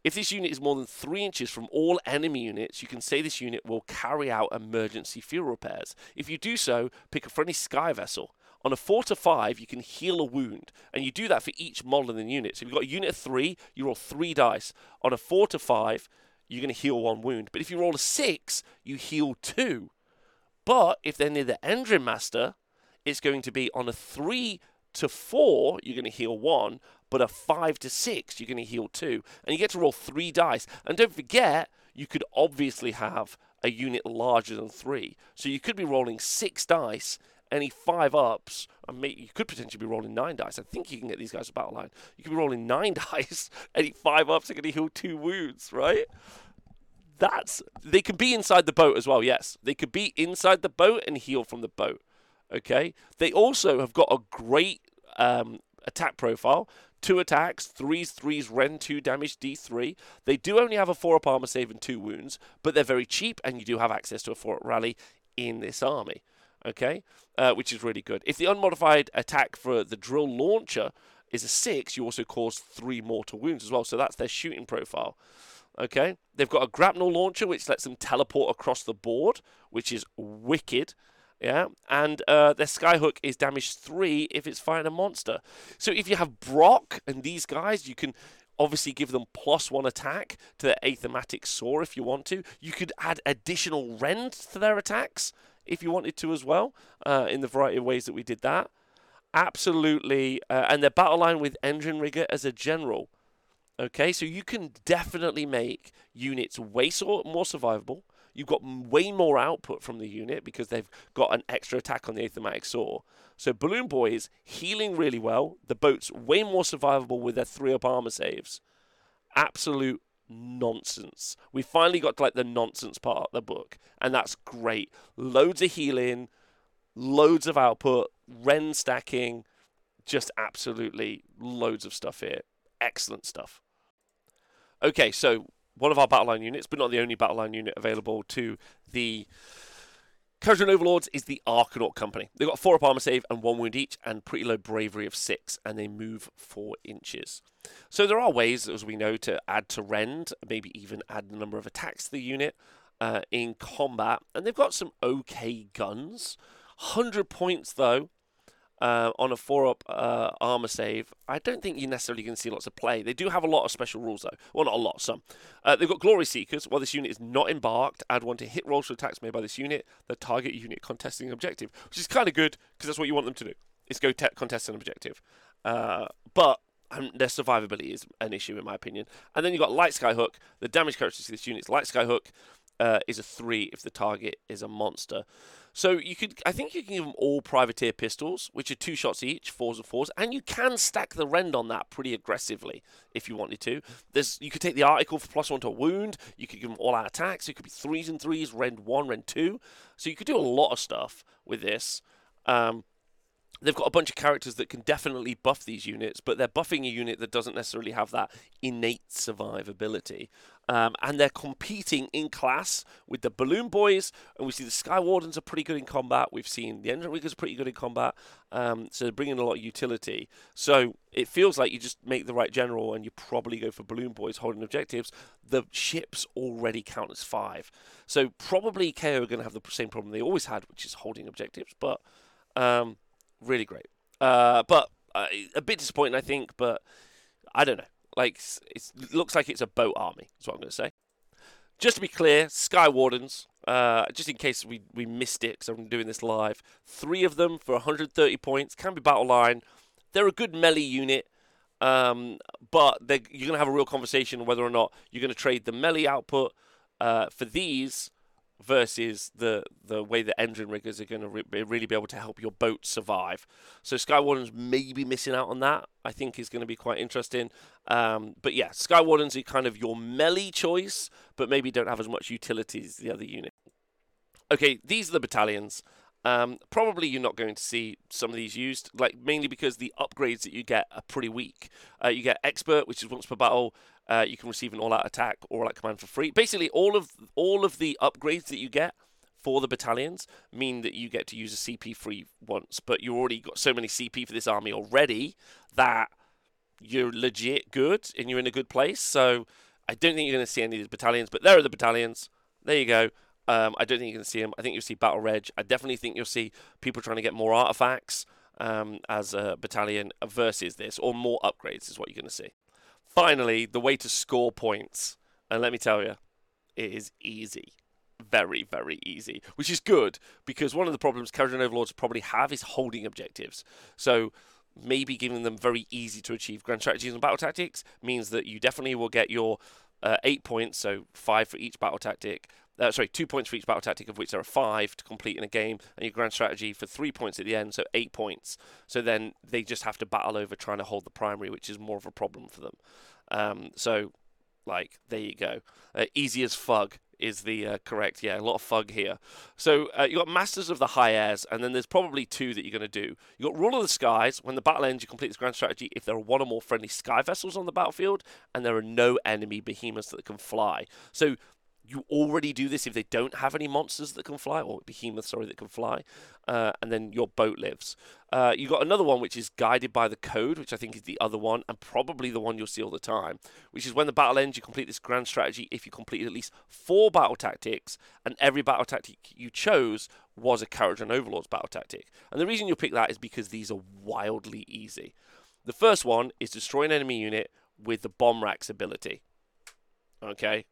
If this unit is more than 3 inches from all enemy units, you can say this unit will carry out emergency fuel repairs. If you do so, pick a friendly sky vessel. On a 4 to 5, you can heal a wound, and you do that for each model in the unit. So if you've got a unit of 3, you roll 3 dice. On a 4 to 5, you're going to heal 1 wound. But if you roll a 6, you heal 2. But if they're near the Endrin Master, it's going to be on a 3 to 4, you're going to heal 1 but a five to six, you're going to heal two. And you get to roll three dice. And don't forget, you could obviously have a unit larger than three. So you could be rolling six dice, any five ups, and you could potentially be rolling nine dice. I think you can get these guys a battle line. You could be rolling nine dice, any five ups are going to heal two wounds, right? That's they can be inside the boat as well. Yes, they could be inside the boat and heal from the boat. Okay. They also have got a great um, attack profile. Two attacks, threes, threes, Rend 2 damage, D3. They do only have a 4 up armor save and 2 wounds, but they're very cheap, and you do have access to a 4 up rally in this army. Okay? Uh, which is really good. If the unmodified attack for the drill launcher is a 6, you also cause 3 mortal wounds as well, so that's their shooting profile. Okay? They've got a grapnel launcher, which lets them teleport across the board, which is wicked. Yeah, and uh, their skyhook is damage three if it's fighting a monster. So if you have Brokk and these guys, you can obviously give them plus one attack to their aethermatic saw if you want to. You could add additional rend to their attacks if you wanted to as well, uh, in the variety of ways that we did that. Absolutely, uh, and their battle line with Endrinrigger as a general. Okay, so you can definitely make units way more survivable You've got way more output from the unit because they've got an extra attack on the Aethermatic Saw. So Balloon Boy is healing really well. The boat's way more survivable with their three up armor saves. Absolute nonsense. We finally got to like the nonsense part of the book, and that's great. Loads of healing, loads of output, Rend stacking, just absolutely loads of stuff here. Excellent stuff. Okay, so one of our battle line units, but not the only battle line unit available to the Kharadron Overlords is the Arkanaut Company. They've got four up armor save and one wound each, and pretty low bravery of six, and they move four inches. So there are ways, as we know, to add to rend, maybe even add the number of attacks to the unit uh, in combat, and they've got some okay guns. 100 points though, uh, on a four up uh, armor save, I don't think you're necessarily to see lots of play. They do have a lot of special rules, though. Well, not a lot, some. Uh, they've got Glory Seekers. While this unit is not embarked, add one to hit rolls for attacks made by this unit, the target unit contesting an objective, which is kind of good because that's what you want them to do, is go te- contest an objective. Uh, but um, their survivability is an issue, in my opinion. And then you've got Light Skyhook. The damage characteristic of this unit is Light Skyhook. uh, is a three if the target is a monster. So you could, I think you can give them all privateer pistols, which are two shots each, fours and fours, and you can stack the rend on that pretty aggressively if you wanted to. There's, you could take the article for plus one to a wound. You could give them all out attacks. It could be threes and threes, rend one, rend two. So you could do a lot of stuff with this. Um, they've got a bunch of characters that can definitely buff these units, but they're buffing a unit that doesn't necessarily have that innate survivability. Um, and they're competing in class with the Balloon Boys, and we see the Sky Wardens are pretty good in combat. We've seen the are pretty good in combat, um, so they're bringing a lot of utility. So it feels like you just make the right general, and you probably go for Balloon Boys holding objectives. The ships already count as five, so probably KO are going to have the same problem they always had, which is holding objectives. But um, really great. Uh, but uh, a bit disappointing, I think. But I don't know. Like it looks like it's a boat army. That's what I'm going to say. Just to be clear, Sky Wardens. Uh, just in case we, we missed it, because I'm doing this live. Three of them for 130 points. Can be battle line. They're a good melee unit. Um, but you're going to have a real conversation whether or not you're going to trade the melee output uh, for these versus the the way the Endrinriggers are going to re- really be able to help your boat survive. So Sky Wardens may be missing out on that. I think is going to be quite interesting. Um, but yeah, Sky Wardens are kind of your melee choice, but maybe don't have as much utility as the other unit. Okay, these are the battalions. Um, probably you're not going to see some of these used, like mainly because the upgrades that you get are pretty weak. Uh, you get expert, which is once per battle. Uh, you can receive an all-out attack or all-out command for free. Basically, all of all of the upgrades that you get for the battalions mean that you get to use a CP free once, but you already got so many CP for this army already that you're legit good and you're in a good place. So I don't think you're going to see any of these battalions, but there are the battalions. There you go. Um, I don't think you're going to see them. I think you'll see Battle Reg. I definitely think you'll see people trying to get more artifacts um, as a battalion versus this, or more upgrades is what you're going to see. Finally, the way to score points. And let me tell you, it is easy. Very, very easy. Which is good because one of the problems Kharadron Overlords probably have is holding objectives. So maybe giving them very easy to achieve grand strategies and battle tactics means that you definitely will get your uh, eight points, so five for each battle tactic. Uh, sorry, two points for each battle tactic, of which there are five to complete in a game, and your grand strategy for three points at the end, so eight points. So then they just have to battle over trying to hold the primary, which is more of a problem for them. Um, so, like, there you go. Uh, easy as fug is the uh, correct. Yeah, a lot of fug here. So uh, you got Masters of the High Airs, and then there's probably two that you're going to do. You got Rule of the Skies. When the battle ends, you complete this grand strategy. If there are one or more friendly sky vessels on the battlefield, and there are no enemy behemoths that can fly. So you already do this if they don't have any monsters that can fly, or behemoths, sorry, that can fly, uh, and then your boat lives. Uh, you got another one which is guided by the code, which I think is the other one, and probably the one you'll see all the time, which is when the battle ends, you complete this grand strategy if you completed at least four battle tactics, and every battle tactic you chose was a Kharadron Overlord's battle tactic. And the reason you'll pick that is because these are wildly easy. The first one is destroy an enemy unit with the bomb racks ability. Okay,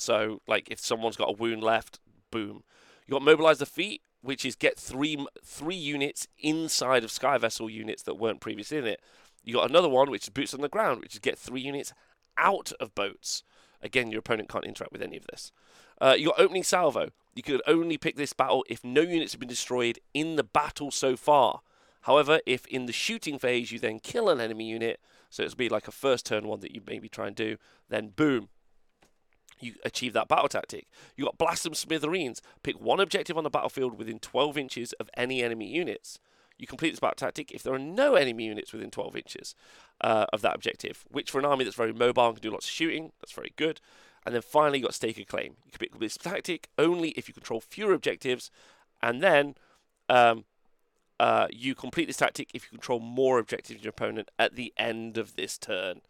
so, like, if someone's got a wound left, boom. You got mobilize the feet, which is get three three units inside of sky vessel units that weren't previously in it. You got another one, which is boots on the ground, which is get three units out of boats. Again, your opponent can't interact with any of this. Uh, you got opening salvo. You could only pick this battle if no units have been destroyed in the battle so far. However, if in the shooting phase you then kill an enemy unit, so it'll be like a first turn one that you maybe try and do, then boom, you achieve that battle tactic. You got blast them smithereens. Pick one objective on the battlefield within 12 inches of any enemy units. You complete this battle tactic if there are no enemy units within 12 inches uh, of that objective, which for an army that's very mobile and can do lots of shooting, that's very good. And then finally, you got stake a claim. You can pick this tactic only if you control fewer objectives, and then um, uh, you complete this tactic if you control more objectives than your opponent at the end of this turn.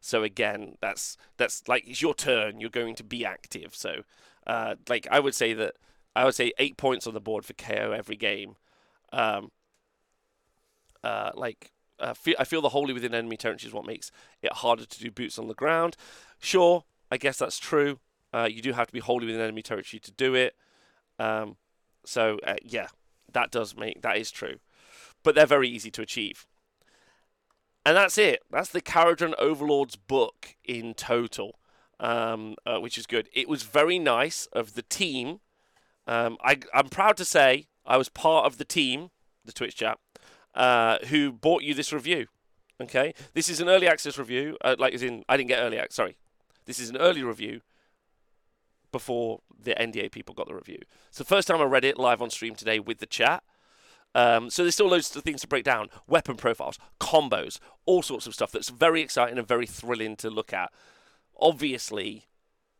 So again, that's that's like it's your turn. You're going to be active. So, uh, like I would say that I would say eight points on the board for KO every game. Um, uh, like uh, I feel the wholly within enemy territory is what makes it harder to do boots on the ground. Sure, I guess that's true. Uh, you do have to be wholly within enemy territory to do it. Um, so uh, yeah, that does make that is true, but they're very easy to achieve. And that's it. That's the Kharadron Overlord's book in total. um, uh, which is good. It was very nice of the team. Um, I, I'm proud to say I was part of the team, the Twitch chat, uh, who bought you this review. Okay, this is an early access review. Uh, like as in, I didn't get early access. Sorry, this is an early review before the NDA people got the review. The first time I read it live on stream today with the chat. Um, so there's still loads of things to break down: weapon profiles, combos, all sorts of stuff that's very exciting and very thrilling to look at. Obviously,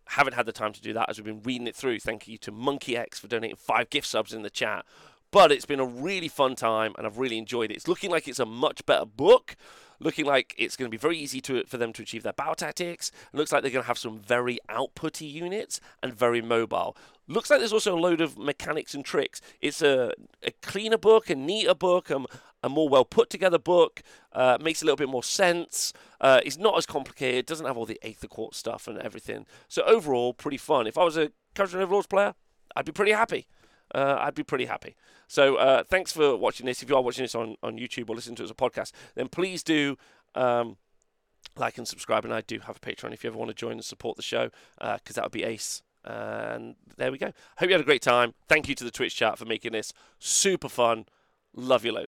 haven't had the time to do that as we've been reading it through. Thank you to Monkey X for donating five gift subs in the chat. But it's been a really fun time, and I've really enjoyed it. It's looking like it's a much better book looking like it's going to be very easy to, for them to achieve their bow tactics. It looks like they're going to have some very outputty units and very mobile. Looks like there's also a load of mechanics and tricks. It's a, a cleaner book, a neater book, um, a more well put together book. Uh, makes a little bit more sense. Uh, it's not as complicated. Doesn't have all the Aether Quartz stuff and everything. So overall, pretty fun. If I was a Casual Overlords player, I'd be pretty happy uh, I'd be pretty happy. So uh, thanks for watching this. If you are watching this on, on YouTube or listening to it as a podcast, then please do um, like and subscribe. And I do have a Patreon if you ever want to join and support the show, because uh, that would be ace. And there we go. Hope you had a great time. Thank you to the Twitch chat for making this super fun. Love you loads.